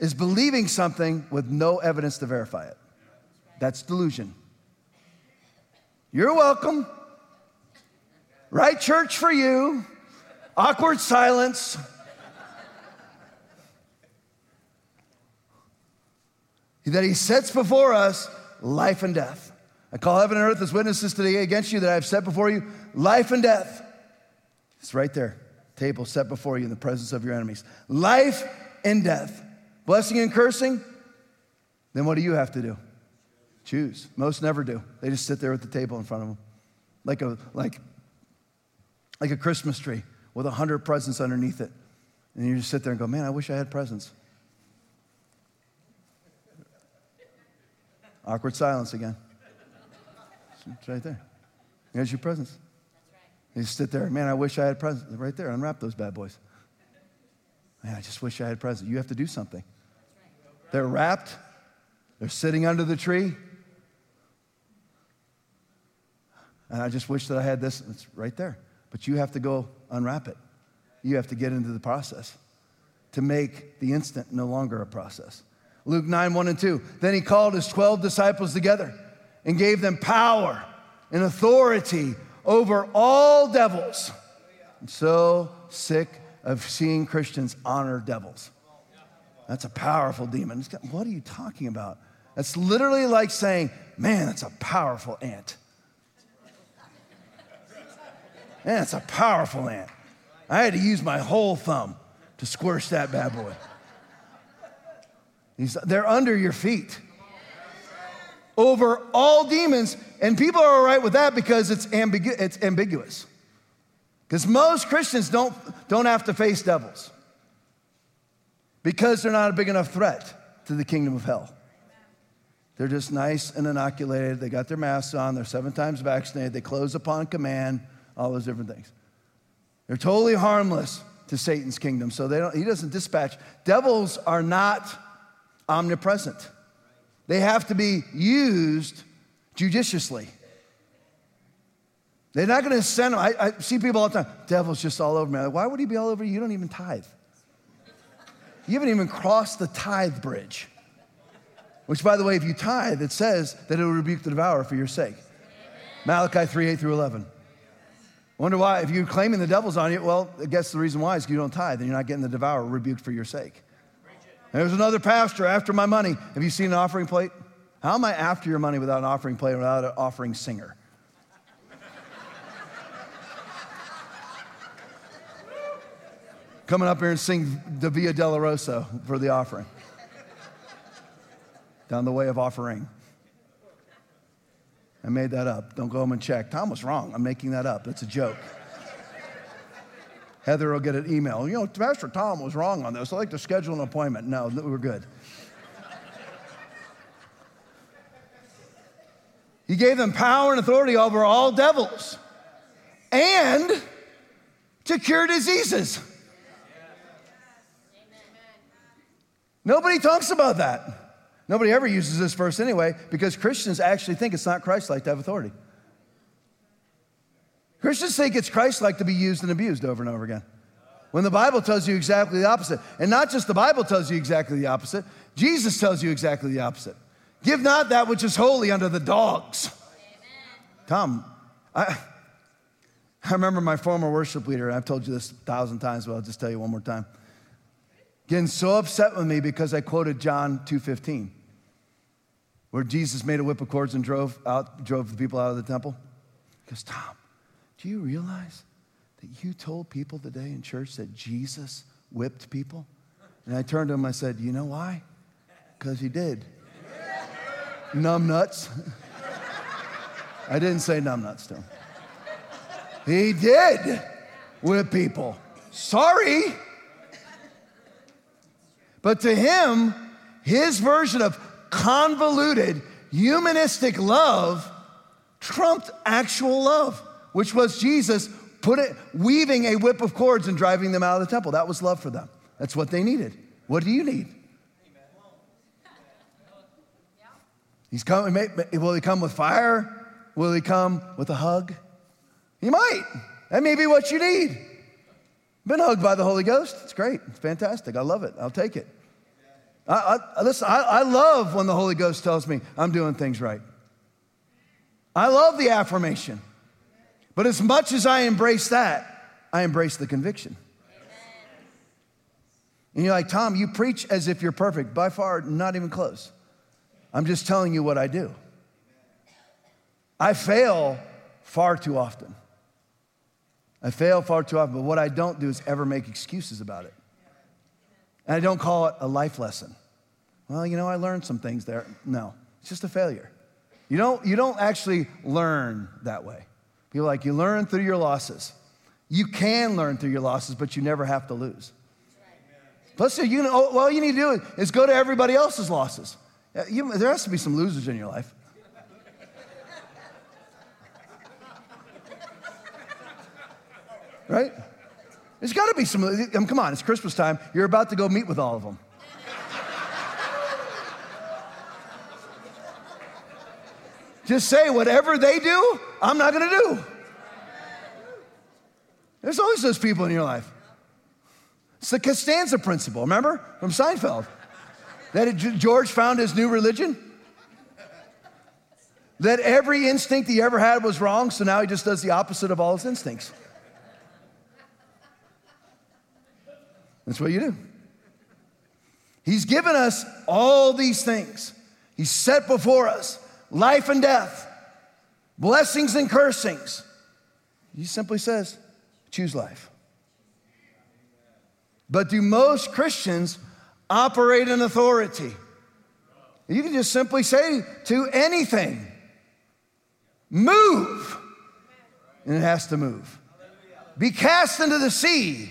is believing something with no evidence to verify it. That's delusion. You're welcome. Right church for you. Awkward silence. That he sets before us life and death. I call heaven and earth as witnesses today against you that I have set before you life and death. It's right there. Table set before you in the presence of your enemies. Life and death. Blessing and cursing. Then what do you have to do? Choose. Most never do. They just sit there at the table in front of them. Like a, like, like a Christmas tree with a hundred presents underneath it. And you just sit there and go, man, I wish I had presents. Awkward silence again. It's right there. There's your presents. You sit there, man, I wish I had presents. Right there, unwrap those bad boys. Man, I just wish I had presents. You have to do something. They're wrapped, they're sitting under the tree. And I just wish that I had this. It's right there. But you have to go unwrap it. You have to get into the process to make the instant no longer a process. Luke 9, 1 and 2. Then he called his 12 disciples together and gave them power and authority over all devils. I'm so sick of seeing Christians honor devils. That's a powerful demon. What are you talking about? That's literally like saying, man, that's a powerful ant. Man, that's a powerful ant. I had to use my whole thumb to squish that bad boy. He's, they're under your feet. Over all demons. And people are all right with that because it's, ambigu- it's ambiguous. Because most Christians don't, don't have to face devils because they're not a big enough threat to the kingdom of hell. They're just nice and inoculated. They got their masks on. They're seven times vaccinated. They close upon command, all those different things. They're totally harmless to Satan's kingdom. So they don't, he doesn't dispatch. Devils are not omnipresent. They have to be used judiciously. They're not going to send them. I, I, see people all the time, devil's just all over me. Like, Why would he be all over you? You don't even tithe. You haven't even crossed the tithe bridge. Which, by the way, if you tithe, it says that it will rebuke the devourer for your sake. Malachi 3 8 through 11. Wonder why, if you're claiming the devil's on you, well, I guess the reason why is you don't tithe and you're not getting the devourer rebuked for your sake. There's another pastor after my money. Have you seen an offering plate? How am I after your money without an offering plate, without an offering singer? Coming up here and sing the Via Rosa" for the offering. Down the way of offering. I made that up. Don't go home and check. Tom was wrong. I'm making that up. It's a joke. Heather will get an email. You know, Pastor Tom was wrong on this. I'd like to schedule an appointment. No, we're good. He gave them power and authority over all devils and to cure diseases. Nobody talks about that. Nobody ever uses this verse anyway because Christians actually think it's not Christ like to have authority. Christians think it's Christ like to be used and abused over and over again. When the Bible tells you exactly the opposite. And not just the Bible tells you exactly the opposite, Jesus tells you exactly the opposite. Give not that which is holy unto the dogs. Amen. Tom, I, I remember my former worship leader, I've told you this a thousand times, but I'll just tell you one more time getting so upset with me because I quoted John 2:15, where Jesus made a whip of cords and drove out, drove the people out of the temple. He goes, Tom, do you realize that you told people today in church that Jesus whipped people? And I turned to him, I said, You know why? Because he did. Numb nuts. I didn't say numb nuts to him. He did whip people. Sorry. But to him, his version of convoluted humanistic love trumped actual love, which was Jesus put it, weaving a whip of cords and driving them out of the temple. That was love for them. That's what they needed. What do you need? He's coming. Will he come with fire? Will he come with a hug? He might. That may be what you need. Been hugged by the Holy Ghost. It's great. It's fantastic. I love it. I'll take it. I, I, listen, I, I love when the Holy Ghost tells me I'm doing things right. I love the affirmation. But as much as I embrace that, I embrace the conviction. And you're like, Tom, you preach as if you're perfect. By far, not even close. I'm just telling you what I do. I fail far too often. I fail far too often, but what I don't do is ever make excuses about it. And I don't call it a life lesson. Well, you know, I learned some things there. No, it's just a failure. You don't, you don't actually learn that way. People like, you learn through your losses. You can learn through your losses, but you never have to lose. Plus, you know, oh, all you need to do is go to everybody else's losses. Uh, you, there has to be some losers in your life. right? There's got to be some. Come on, it's Christmas time. You're about to go meet with all of them. Just say, whatever they do, I'm not to do. There's always those people in your life. It's the Costanza principle, remember? From Seinfeld. That George found his new religion. That every instinct he ever had was wrong, so now he just does the opposite of all his instincts. That's what you do. He's given us all these things. He's set before us life and death, blessings and cursings. He simply says, choose life. But do most Christians operate in authority? You can just simply say to anything, move, and it has to move. Be cast into the sea,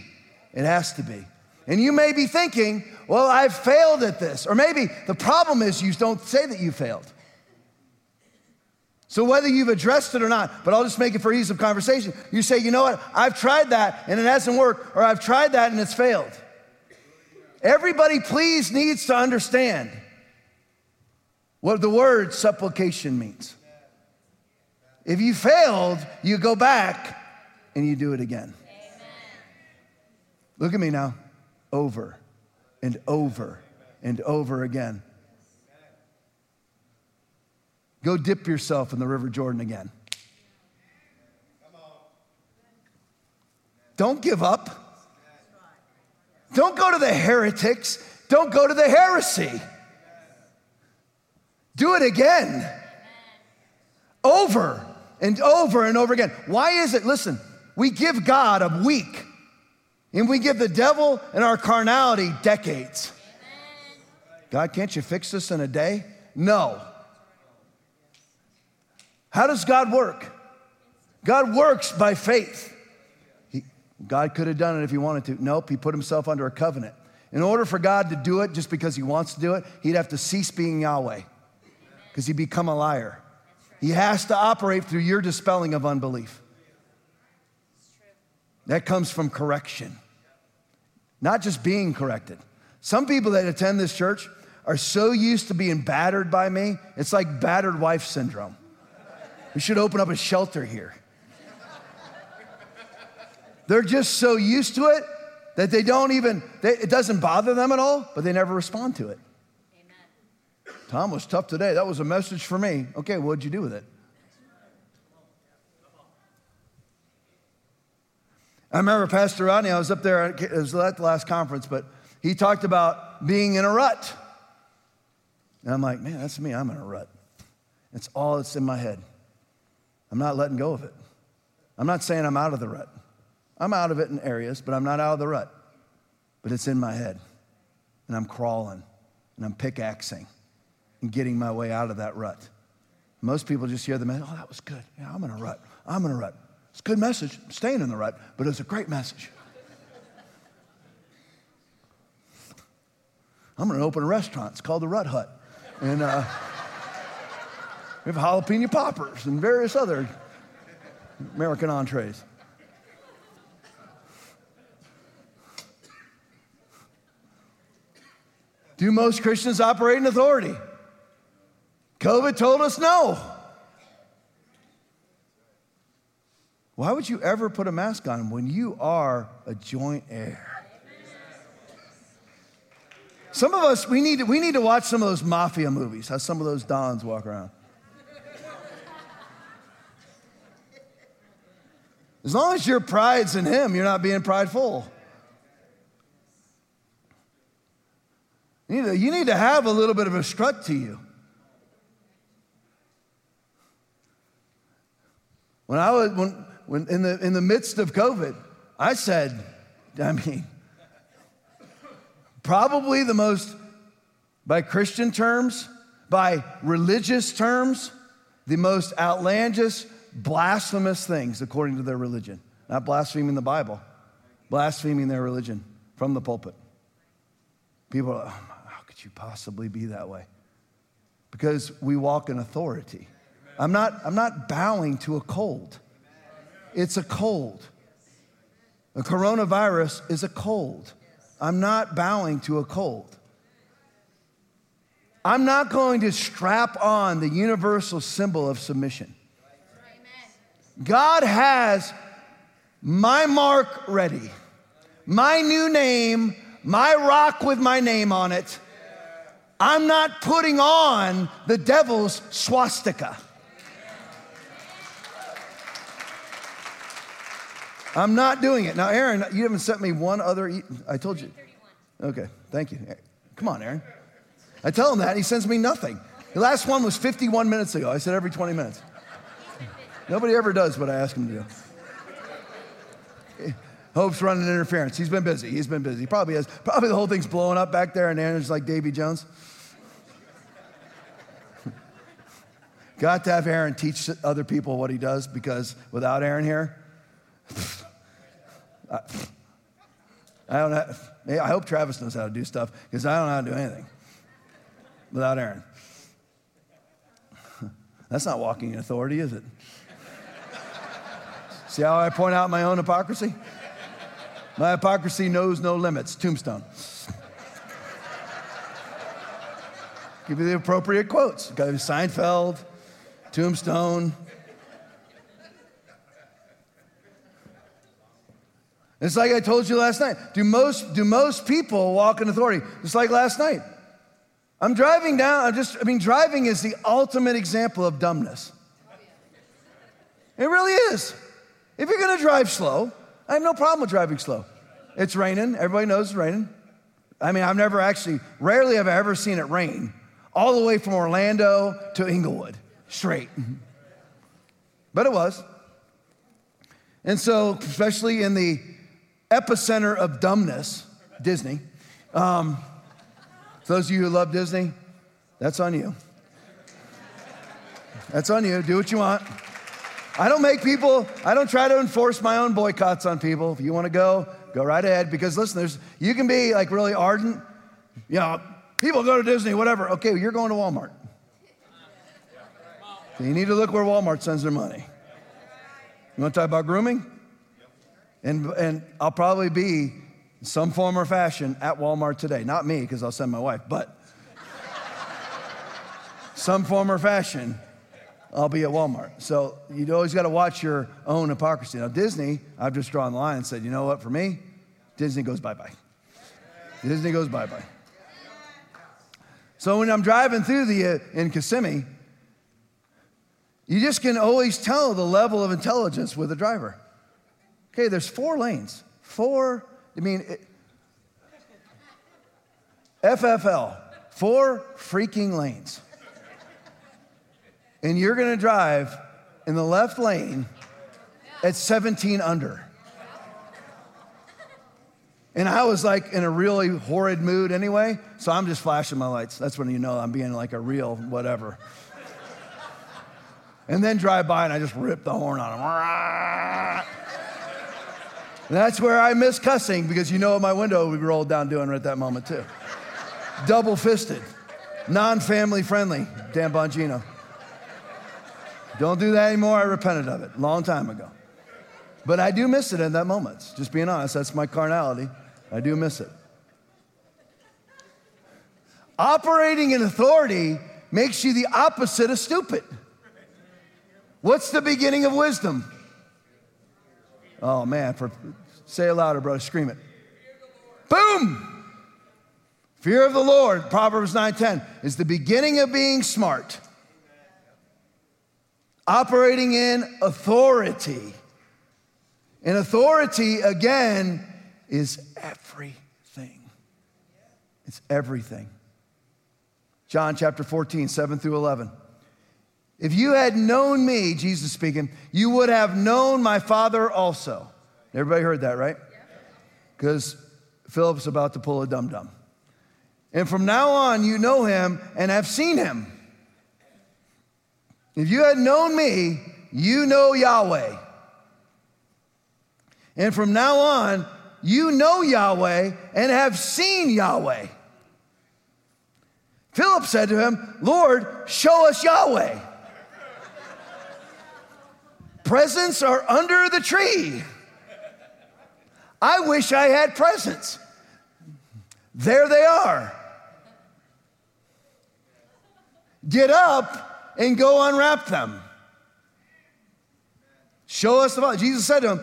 it has to be. And you may be thinking, well, I've failed at this. Or maybe the problem is you don't say that you failed. So whether you've addressed it or not, but I'll just make it for ease of conversation, you say, you know what, I've tried that and it hasn't worked, or I've tried that and it's failed. Everybody, please, needs to understand what the word supplication means. If you failed, you go back and you do it again. Amen. Look at me now over and over and over again. Go dip yourself in the River Jordan again. Don't give up. Don't go to the heretics. Don't go to the heresy. Do it again. Over and over and over again. Why is it? Listen, we give God a week and we give the devil and our carnality decades. God, can't you fix this in a day? No. How does God work? God works by faith. He, God could have done it if he wanted to. Nope, he put himself under a covenant. In order for God to do it just because he wants to do it, he'd have to cease being Yahweh because he'd become a liar. He has to operate through your dispelling of unbelief. That comes from correction, not just being corrected. Some people that attend this church are so used to being battered by me, it's like battered wife syndrome. We should open up a shelter here. They're just so used to it that they don't even, they, it doesn't bother them at all, but they never respond to it. Amen. Tom was tough today. That was a message for me. Okay, what'd you do with it? I remember Pastor Rodney, I was up there, it was at the last conference, but he talked about being in a rut. And I'm like, man, that's me. I'm in a rut. It's all that's in my head. I'm not letting go of it. I'm not saying I'm out of the rut. I'm out of it in areas, but I'm not out of the rut. But it's in my head. And I'm crawling and I'm pickaxing and getting my way out of that rut. Most people just hear the message, oh, that was good. Yeah, I'm in a rut. I'm in a rut. It's a good message. I'm staying in the rut, but it's a great message. I'm going to open a restaurant. It's called the Rut Hut. And uh, we have jalapeno poppers and various other American entrees. Do most Christians operate in authority? COVID told us no. Why would you ever put a mask on when you are a joint heir? Some of us, we need, we need to watch some of those mafia movies, how some of those dons walk around. As long as your pride's in him, you're not being prideful. You need, to, you need to have a little bit of a strut to you. When I was when, when in the in the midst of COVID, I said, I mean, probably the most by Christian terms, by religious terms, the most outlandish, blasphemous things according to their religion. Not blaspheming the Bible, blaspheming their religion from the pulpit. People are, oh you possibly be that way? Because we walk in authority. I'm not, I'm not bowing to a cold. It's a cold. A coronavirus is a cold. I'm not bowing to a cold. I'm not going to strap on the universal symbol of submission. God has my mark ready, my new name, my rock with my name on it, I'm not putting on the devil's swastika. I'm not doing it. Now, Aaron, you haven't sent me one other. E- I told you. Okay, thank you. Come on, Aaron. I tell him that, he sends me nothing. The last one was 51 minutes ago. I said every 20 minutes. Nobody ever does what I ask him to do. Hope's running interference. He's been busy. He's been busy. He probably has. Probably the whole thing's blowing up back there, and Aaron's like Davy Jones. Got to have Aaron teach other people what he does because without Aaron here, I, I don't have, I hope Travis knows how to do stuff because I don't know how to do anything without Aaron. That's not walking in authority, is it? See how I point out my own hypocrisy? My hypocrisy knows no limits. Tombstone. Give you the appropriate quotes. Go Seinfeld, Tombstone. It's like I told you last night. Do most, do most people walk in authority? Just like last night. I'm driving down, I'm just, I mean, driving is the ultimate example of dumbness. It really is. If you're gonna drive slow, I have no problem with driving slow. It's raining, everybody knows it's raining. I mean, I've never actually, rarely have I ever seen it rain all the way from Orlando to Englewood straight. But it was. And so, especially in the epicenter of dumbness, Disney, um, those of you who love Disney, that's on you. That's on you. Do what you want. I don't make people, I don't try to enforce my own boycotts on people. If you want to go, go right ahead. Because listen, there's, you can be like really ardent. You know, people go to Disney, whatever. Okay, well, you're going to Walmart. So you need to look where Walmart sends their money. You want to talk about grooming? And, and I'll probably be in some form or fashion at Walmart today. Not me, because I'll send my wife, but some form or fashion, I'll be at Walmart. So you always got to watch your own hypocrisy. Now, Disney, I've just drawn the line and said, you know what, for me, Disney goes bye bye. Disney goes bye bye. So when I'm driving through the uh, in Kissimmee, you just can always tell the level of intelligence with a driver. Okay, there's four lanes. Four, I mean, it, FFL, four freaking lanes. And you're gonna drive in the left lane at 17 under. And I was like in a really horrid mood anyway, so I'm just flashing my lights. That's when you know I'm being like a real whatever. and then drive by and I just rip the horn on him. that's where I miss cussing because you know my window would be rolled down doing right at that moment too. Double fisted, non family friendly, Dan Bongino. Don't do that anymore. I repented of it a long time ago. But I do miss it in that moment. Just being honest, that's my carnality. I do miss it. Operating in authority makes you the opposite of stupid. What's the beginning of wisdom? Oh man, for, say it louder, brother. Scream it. Boom! Fear of the Lord, Proverbs 9:10, is the beginning of being smart. Operating in authority. And authority, again, is everything. It's everything. John chapter 14, 7 through 11. If you had known me, Jesus speaking, you would have known my Father also. Everybody heard that, right? Because Philip's about to pull a dum dum. And from now on, you know him and have seen him. If you had known me, you know Yahweh. And from now on, you know Yahweh and have seen Yahweh. Philip said to him, Lord, show us Yahweh. presents are under the tree. I wish I had presents. There they are. Get up and go unwrap them. Show us the father. Jesus said to him,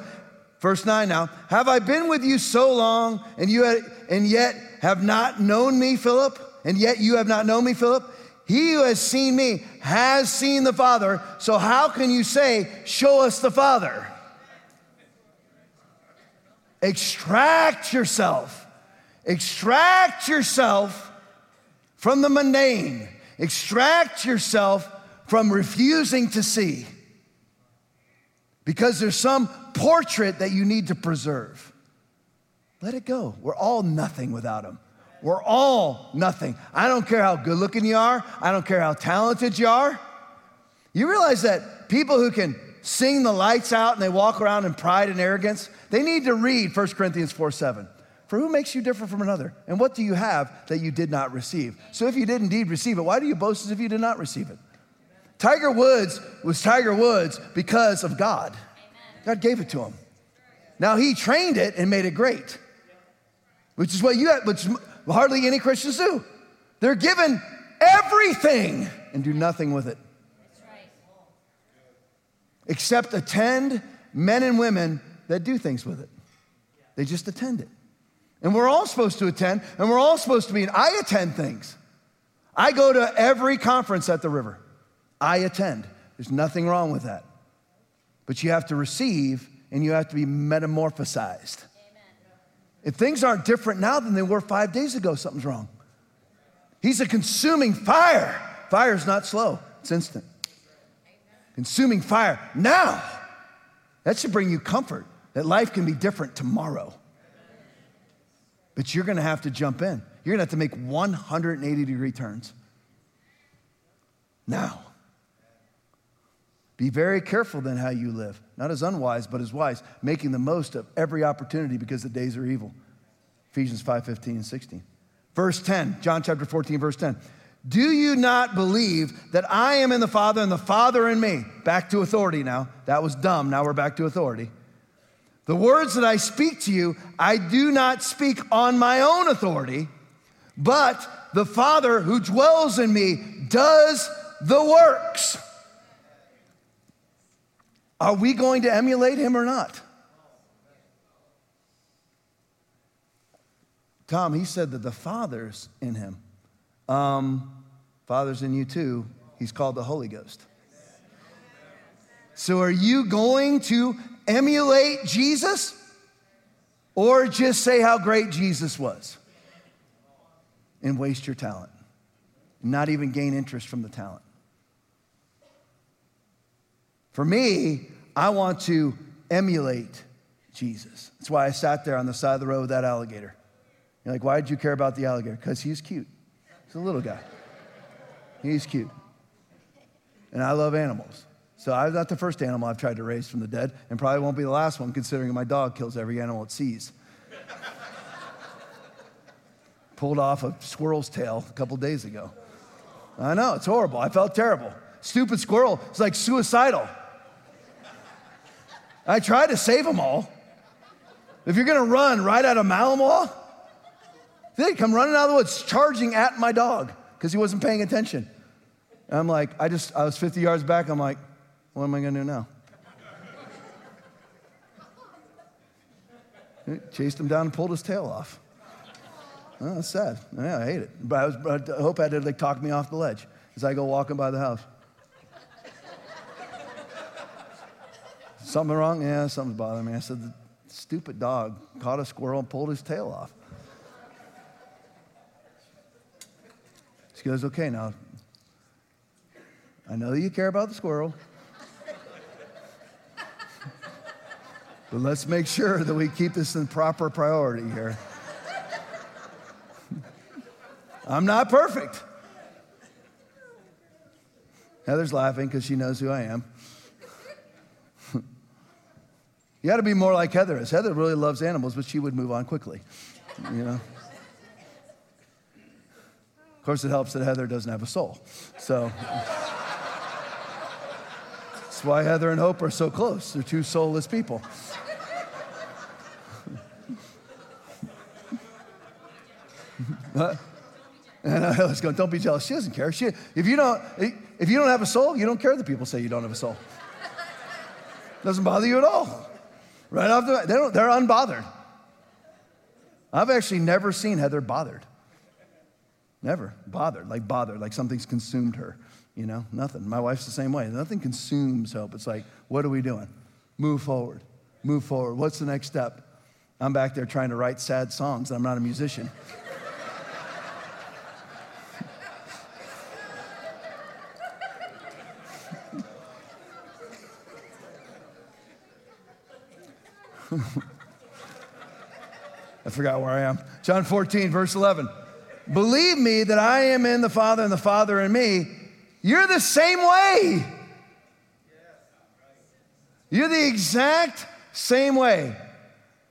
Verse 9 now, have I been with you so long and you had, and yet have not known me, Philip? And yet you have not known me, Philip? He who has seen me has seen the Father. So how can you say, show us the Father? Extract yourself. Extract yourself from the mundane. Extract yourself from refusing to see. Because there's some portrait that you need to preserve. Let it go. We're all nothing without him. We're all nothing. I don't care how good looking you are, I don't care how talented you are. You realize that people who can sing the lights out and they walk around in pride and arrogance, they need to read 1 Corinthians 4 7. For who makes you different from another? And what do you have that you did not receive? So if you did indeed receive it, why do you boast as if you did not receive it? Tiger Woods was Tiger Woods because of God. God gave it to him. Now he trained it and made it great, which is what you have, which hardly any Christians do. They're given everything and do nothing with it. Except attend men and women that do things with it. They just attend it. And we're all supposed to attend, and we're all supposed to be, and I attend things. I go to every conference at the river. I attend. There's nothing wrong with that. But you have to receive and you have to be metamorphosized. Amen. If things aren't different now than they were five days ago, something's wrong. He's a consuming fire. Fire is not slow, it's instant. Consuming fire now. That should bring you comfort that life can be different tomorrow. But you're gonna have to jump in. You're gonna have to make 180 degree turns now. Be very careful then how you live, not as unwise, but as wise, making the most of every opportunity because the days are evil. Ephesians 5 15 and 16. Verse 10, John chapter 14, verse 10. Do you not believe that I am in the Father and the Father in me? Back to authority now. That was dumb. Now we're back to authority. The words that I speak to you, I do not speak on my own authority, but the Father who dwells in me does the works. Are we going to emulate him or not? Tom, he said that the Father's in him. Um, Father's in you too. He's called the Holy Ghost. So are you going to emulate Jesus or just say how great Jesus was and waste your talent? Not even gain interest from the talent. For me, I want to emulate Jesus. That's why I sat there on the side of the road with that alligator. You're like, why did you care about the alligator? Because he's cute. He's a little guy. He's cute. And I love animals. So I'm not the first animal I've tried to raise from the dead, and probably won't be the last one, considering my dog kills every animal it sees. Pulled off a squirrel's tail a couple days ago. I know, it's horrible. I felt terrible. Stupid squirrel. It's like suicidal. I tried to save them all. If you're gonna run right out of Malinois, they'd come running out of the woods, charging at my dog because he wasn't paying attention. And I'm like, I just, I was 50 yards back. I'm like, what am I gonna do now? Chased him down and pulled his tail off. Oh, that's sad. Yeah, I hate it. But I, was, I hope I did like talk me off the ledge as I go walking by the house. Something wrong? Yeah, something's bothering me. I said, the stupid dog caught a squirrel and pulled his tail off. She goes, okay, now, I know you care about the squirrel, but let's make sure that we keep this in proper priority here. I'm not perfect. Heather's laughing because she knows who I am. You got to be more like Heather is. Heather really loves animals, but she would move on quickly, you know. Of course, it helps that Heather doesn't have a soul. So that's why Heather and Hope are so close. They're two soulless people. And I was going, don't be jealous. She doesn't care. She, if, you don't, if you don't have a soul, you don't care that people say you don't have a soul. Doesn't bother you at all. Right off the they don't, they're unbothered. I've actually never seen Heather bothered. Never bothered, like bothered, like something's consumed her. You know, nothing. My wife's the same way. Nothing consumes hope. It's like, what are we doing? Move forward. Move forward. What's the next step? I'm back there trying to write sad songs. I'm not a musician. I forgot where I am. John 14, verse 11. Believe me that I am in the Father and the Father in me. You're the same way. You're the exact same way.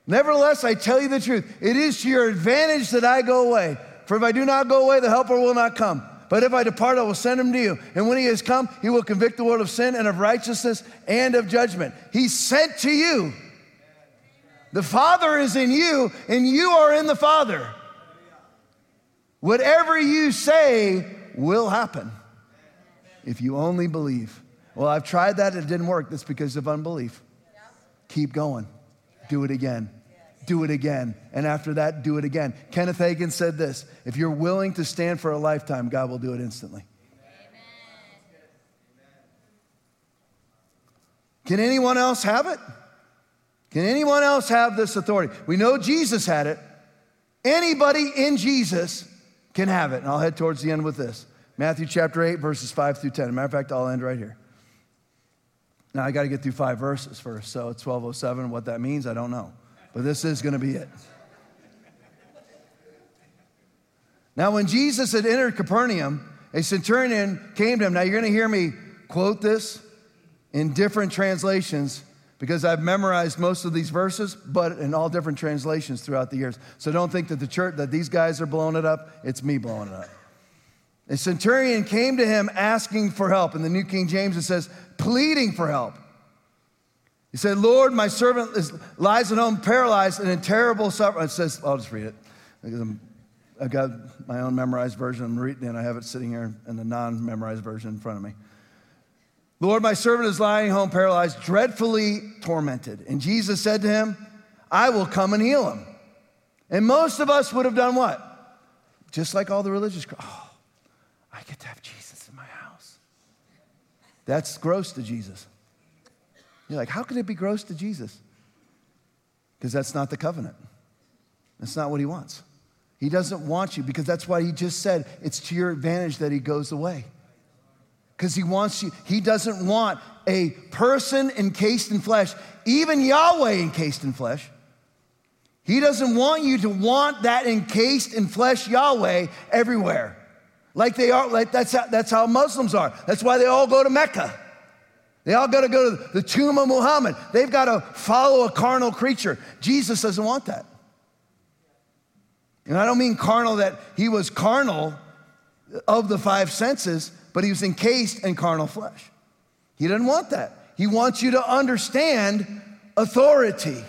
Nevertheless, I tell you the truth. It is to your advantage that I go away. For if I do not go away, the Helper will not come. But if I depart, I will send him to you. And when he has come, he will convict the world of sin and of righteousness and of judgment. He's sent to you. The Father is in you, and you are in the Father. Whatever you say will happen if you only believe. Well, I've tried that, it didn't work. That's because of unbelief. Keep going. Do it again. Do it again. And after that, do it again. Kenneth Hagin said this if you're willing to stand for a lifetime, God will do it instantly. Can anyone else have it? Can anyone else have this authority? We know Jesus had it. Anybody in Jesus can have it. And I'll head towards the end with this Matthew chapter 8, verses 5 through 10. matter of fact, I'll end right here. Now, I got to get through five verses first. So it's 1207. What that means, I don't know. But this is going to be it. Now, when Jesus had entered Capernaum, a centurion came to him. Now, you're going to hear me quote this in different translations because I've memorized most of these verses, but in all different translations throughout the years. So don't think that the church, that these guys are blowing it up. It's me blowing it up. The centurion came to him asking for help. In the New King James, it says, pleading for help. He said, Lord, my servant is, lies at home paralyzed and in terrible suffering. It says, I'll just read it I'm, I've got my own memorized version. I'm reading it, and I have it sitting here in the non memorized version in front of me. Lord, my servant is lying home paralyzed, dreadfully tormented. And Jesus said to him, I will come and heal him. And most of us would have done what? Just like all the religious, oh, I get to have Jesus in my house. That's gross to Jesus. You're like, how could it be gross to Jesus? Because that's not the covenant. That's not what he wants. He doesn't want you because that's why he just said it's to your advantage that he goes away. Because he wants you, he doesn't want a person encased in flesh, even Yahweh encased in flesh. He doesn't want you to want that encased in flesh Yahweh everywhere. Like they are, like that's how, that's how Muslims are. That's why they all go to Mecca. They all got to go to the tomb of Muhammad. They've got to follow a carnal creature. Jesus doesn't want that. And I don't mean carnal that he was carnal of the five senses, but he was encased in carnal flesh. He doesn't want that. He wants you to understand authority.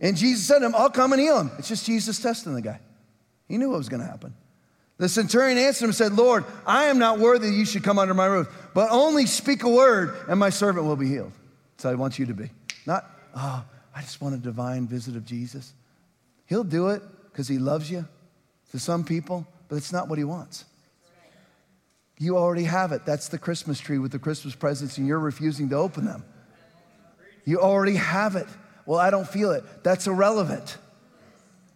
And Jesus said to him, I'll come and heal him. It's just Jesus testing the guy. He knew what was going to happen. The centurion answered him and said, Lord, I am not worthy you should come under my roof, but only speak a word and my servant will be healed. So I want you to be. Not, oh, I just want a divine visit of Jesus. He'll do it because he loves you to some people, but it's not what he wants. You already have it. That's the Christmas tree with the Christmas presents, and you're refusing to open them. You already have it. Well, I don't feel it. That's irrelevant.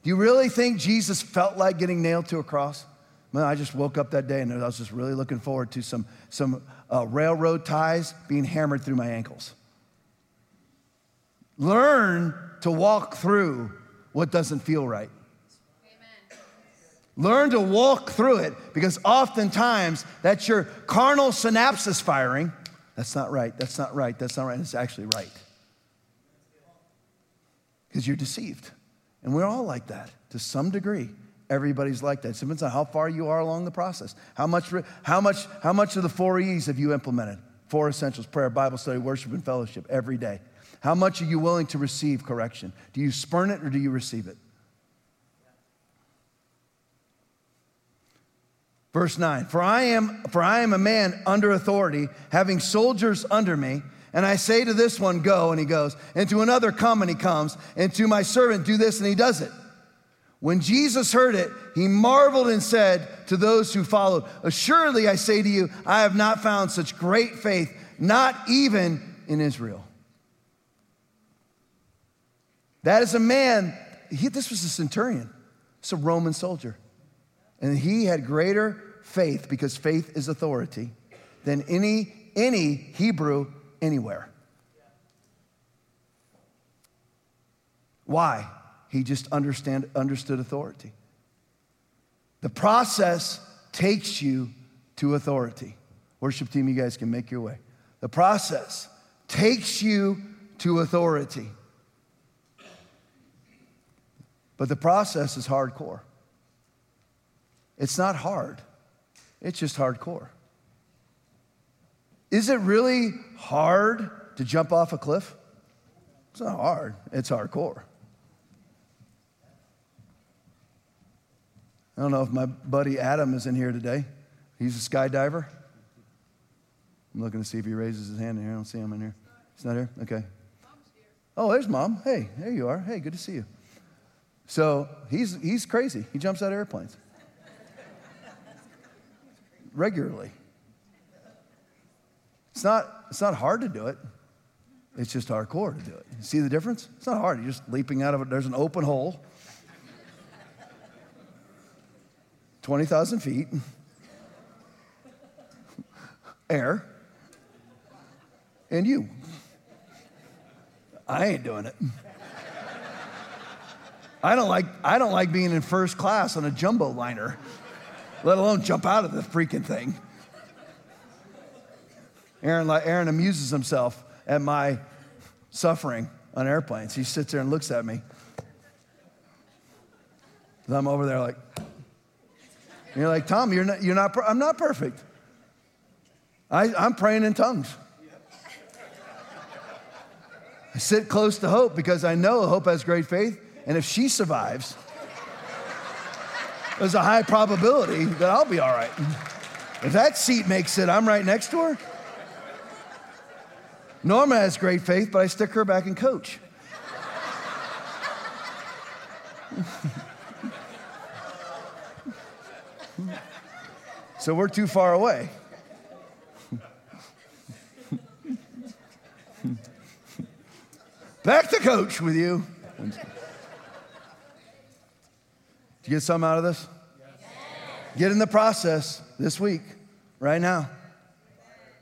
Do you really think Jesus felt like getting nailed to a cross? Man, I just woke up that day and I was just really looking forward to some, some uh, railroad ties being hammered through my ankles. Learn to walk through what doesn't feel right. Learn to walk through it because oftentimes that's your carnal synapses firing. That's not right. That's not right. That's not right. It's actually right. Because you're deceived. And we're all like that to some degree. Everybody's like that. It depends on how far you are along the process. How much, how much, how much of the four E's have you implemented? Four essentials prayer, Bible study, worship, and fellowship every day. How much are you willing to receive correction? Do you spurn it or do you receive it? Verse 9, for I am for I am a man under authority, having soldiers under me, and I say to this one, go, and he goes, and to another, come, and he comes, and to my servant, do this, and he does it. When Jesus heard it, he marveled and said to those who followed, Assuredly, I say to you, I have not found such great faith, not even in Israel. That is a man, he, this was a centurion, it's a Roman soldier. And he had greater faith, because faith is authority, than any, any Hebrew anywhere. Why? He just understand, understood authority. The process takes you to authority. Worship team, you guys can make your way. The process takes you to authority. But the process is hardcore. It's not hard, it's just hardcore. Is it really hard to jump off a cliff? It's not hard, it's hardcore. I don't know if my buddy Adam is in here today. He's a skydiver. I'm looking to see if he raises his hand in here. I don't see him in here. He's not here? Okay. Oh, there's mom. Hey, there you are. Hey, good to see you. So he's, he's crazy. He jumps out of airplanes regularly. It's not, it's not hard to do it. It's just hardcore to do it. You see the difference? It's not hard. You're just leaping out of it. There's an open hole. 20,000 feet, air, and you. I ain't doing it. I don't like, I don't like being in first class on a jumbo liner, let alone jump out of the freaking thing. Aaron, Aaron amuses himself at my suffering on airplanes. He sits there and looks at me. I'm over there like, And you're like, Tom, you're not, you're not I'm not perfect. I, I'm praying in tongues. I sit close to Hope because I know Hope has great faith. And if she survives, there's a high probability that I'll be all right. If that seat makes it, I'm right next to her. Norma has great faith, but I stick her back in coach. so we're too far away. Back to coach with you. You get something out of this? Get in the process this week, right now.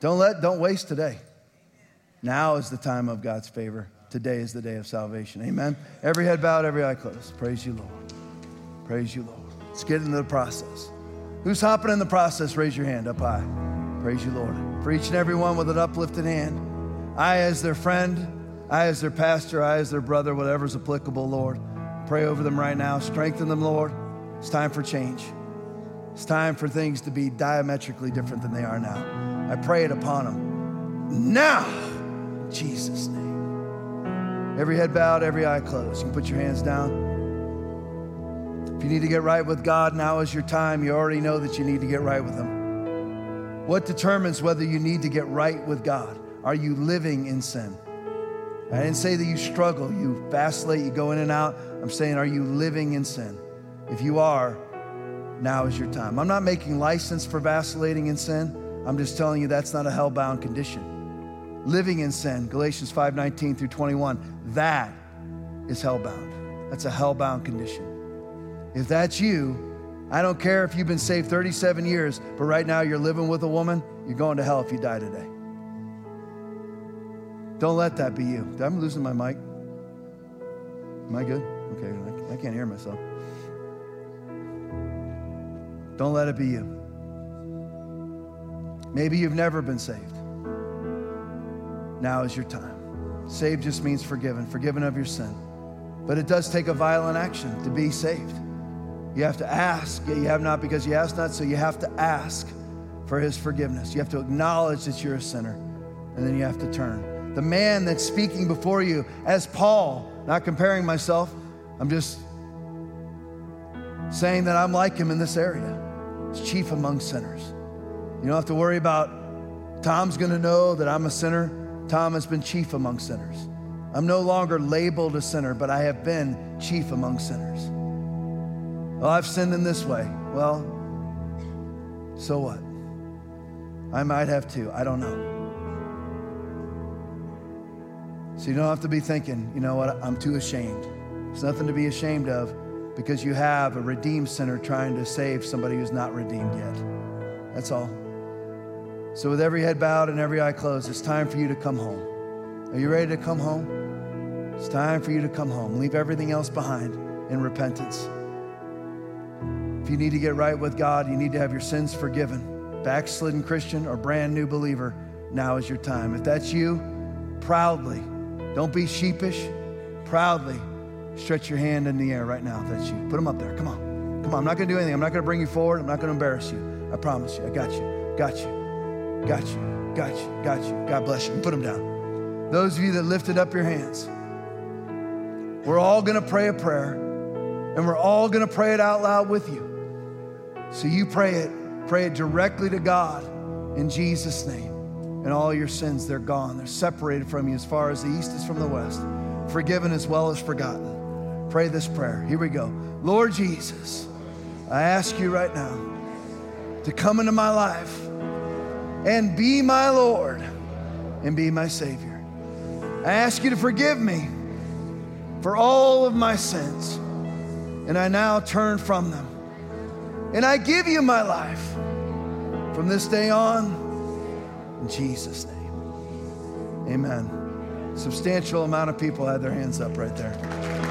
Don't let, don't waste today. Now is the time of God's favor. Today is the day of salvation. Amen. Every head bowed, every eye closed. Praise you, Lord. Praise you, Lord. Let's get into the process. Who's hopping in the process? Raise your hand up high. Praise you, Lord. For each and every one with an uplifted hand, I, as their friend, I, as their pastor, I, as their brother, whatever's applicable, Lord, pray over them right now. Strengthen them, Lord. It's time for change. It's time for things to be diametrically different than they are now. I pray it upon them now, Jesus' name. Every head bowed, every eye closed. You can put your hands down. If you need to get right with God, now is your time. You already know that you need to get right with Him. What determines whether you need to get right with God? Are you living in sin? I didn't say that you struggle, you vacillate, you go in and out. I'm saying, are you living in sin? If you are, now is your time. I'm not making license for vacillating in sin. I'm just telling you that's not a hell-bound condition. Living in sin, Galatians 5:19 through 21, that is hell-bound. That's a hell-bound condition. If that's you, I don't care if you've been saved 37 years, but right now you're living with a woman, you're going to hell if you die today. Don't let that be you. I'm losing my mic. Am I good? I can't hear myself. Don't let it be you. Maybe you've never been saved. Now is your time. Saved just means forgiven, forgiven of your sin. But it does take a violent action to be saved. You have to ask, you have not because you ask not, so you have to ask for his forgiveness. You have to acknowledge that you're a sinner, and then you have to turn. The man that's speaking before you, as Paul, not comparing myself, I'm just saying that I'm like him in this area. He's chief among sinners. You don't have to worry about Tom's gonna know that I'm a sinner. Tom has been chief among sinners. I'm no longer labeled a sinner, but I have been chief among sinners. Well, I've sinned in this way. Well, so what? I might have too. I don't know. So you don't have to be thinking, you know what, I'm too ashamed. There's nothing to be ashamed of because you have a redeemed sinner trying to save somebody who's not redeemed yet. That's all. So, with every head bowed and every eye closed, it's time for you to come home. Are you ready to come home? It's time for you to come home. Leave everything else behind in repentance. If you need to get right with God, you need to have your sins forgiven. Backslidden Christian or brand new believer, now is your time. If that's you, proudly, don't be sheepish, proudly stretch your hand in the air right now that's you. Put them up there. Come on. Come on. I'm not going to do anything. I'm not going to bring you forward. I'm not going to embarrass you. I promise you. I got you. Got you. Got you. Got you. Got you. God bless you. Put them down. Those of you that lifted up your hands, we're all going to pray a prayer and we're all going to pray it out loud with you. So you pray it, pray it directly to God in Jesus' name. And all your sins, they're gone. They're separated from you as far as the east is from the west, forgiven as well as forgotten. Pray this prayer. Here we go. Lord Jesus, I ask you right now to come into my life and be my Lord and be my Savior. I ask you to forgive me for all of my sins, and I now turn from them. And I give you my life from this day on in Jesus' name. Amen. Substantial amount of people had their hands up right there.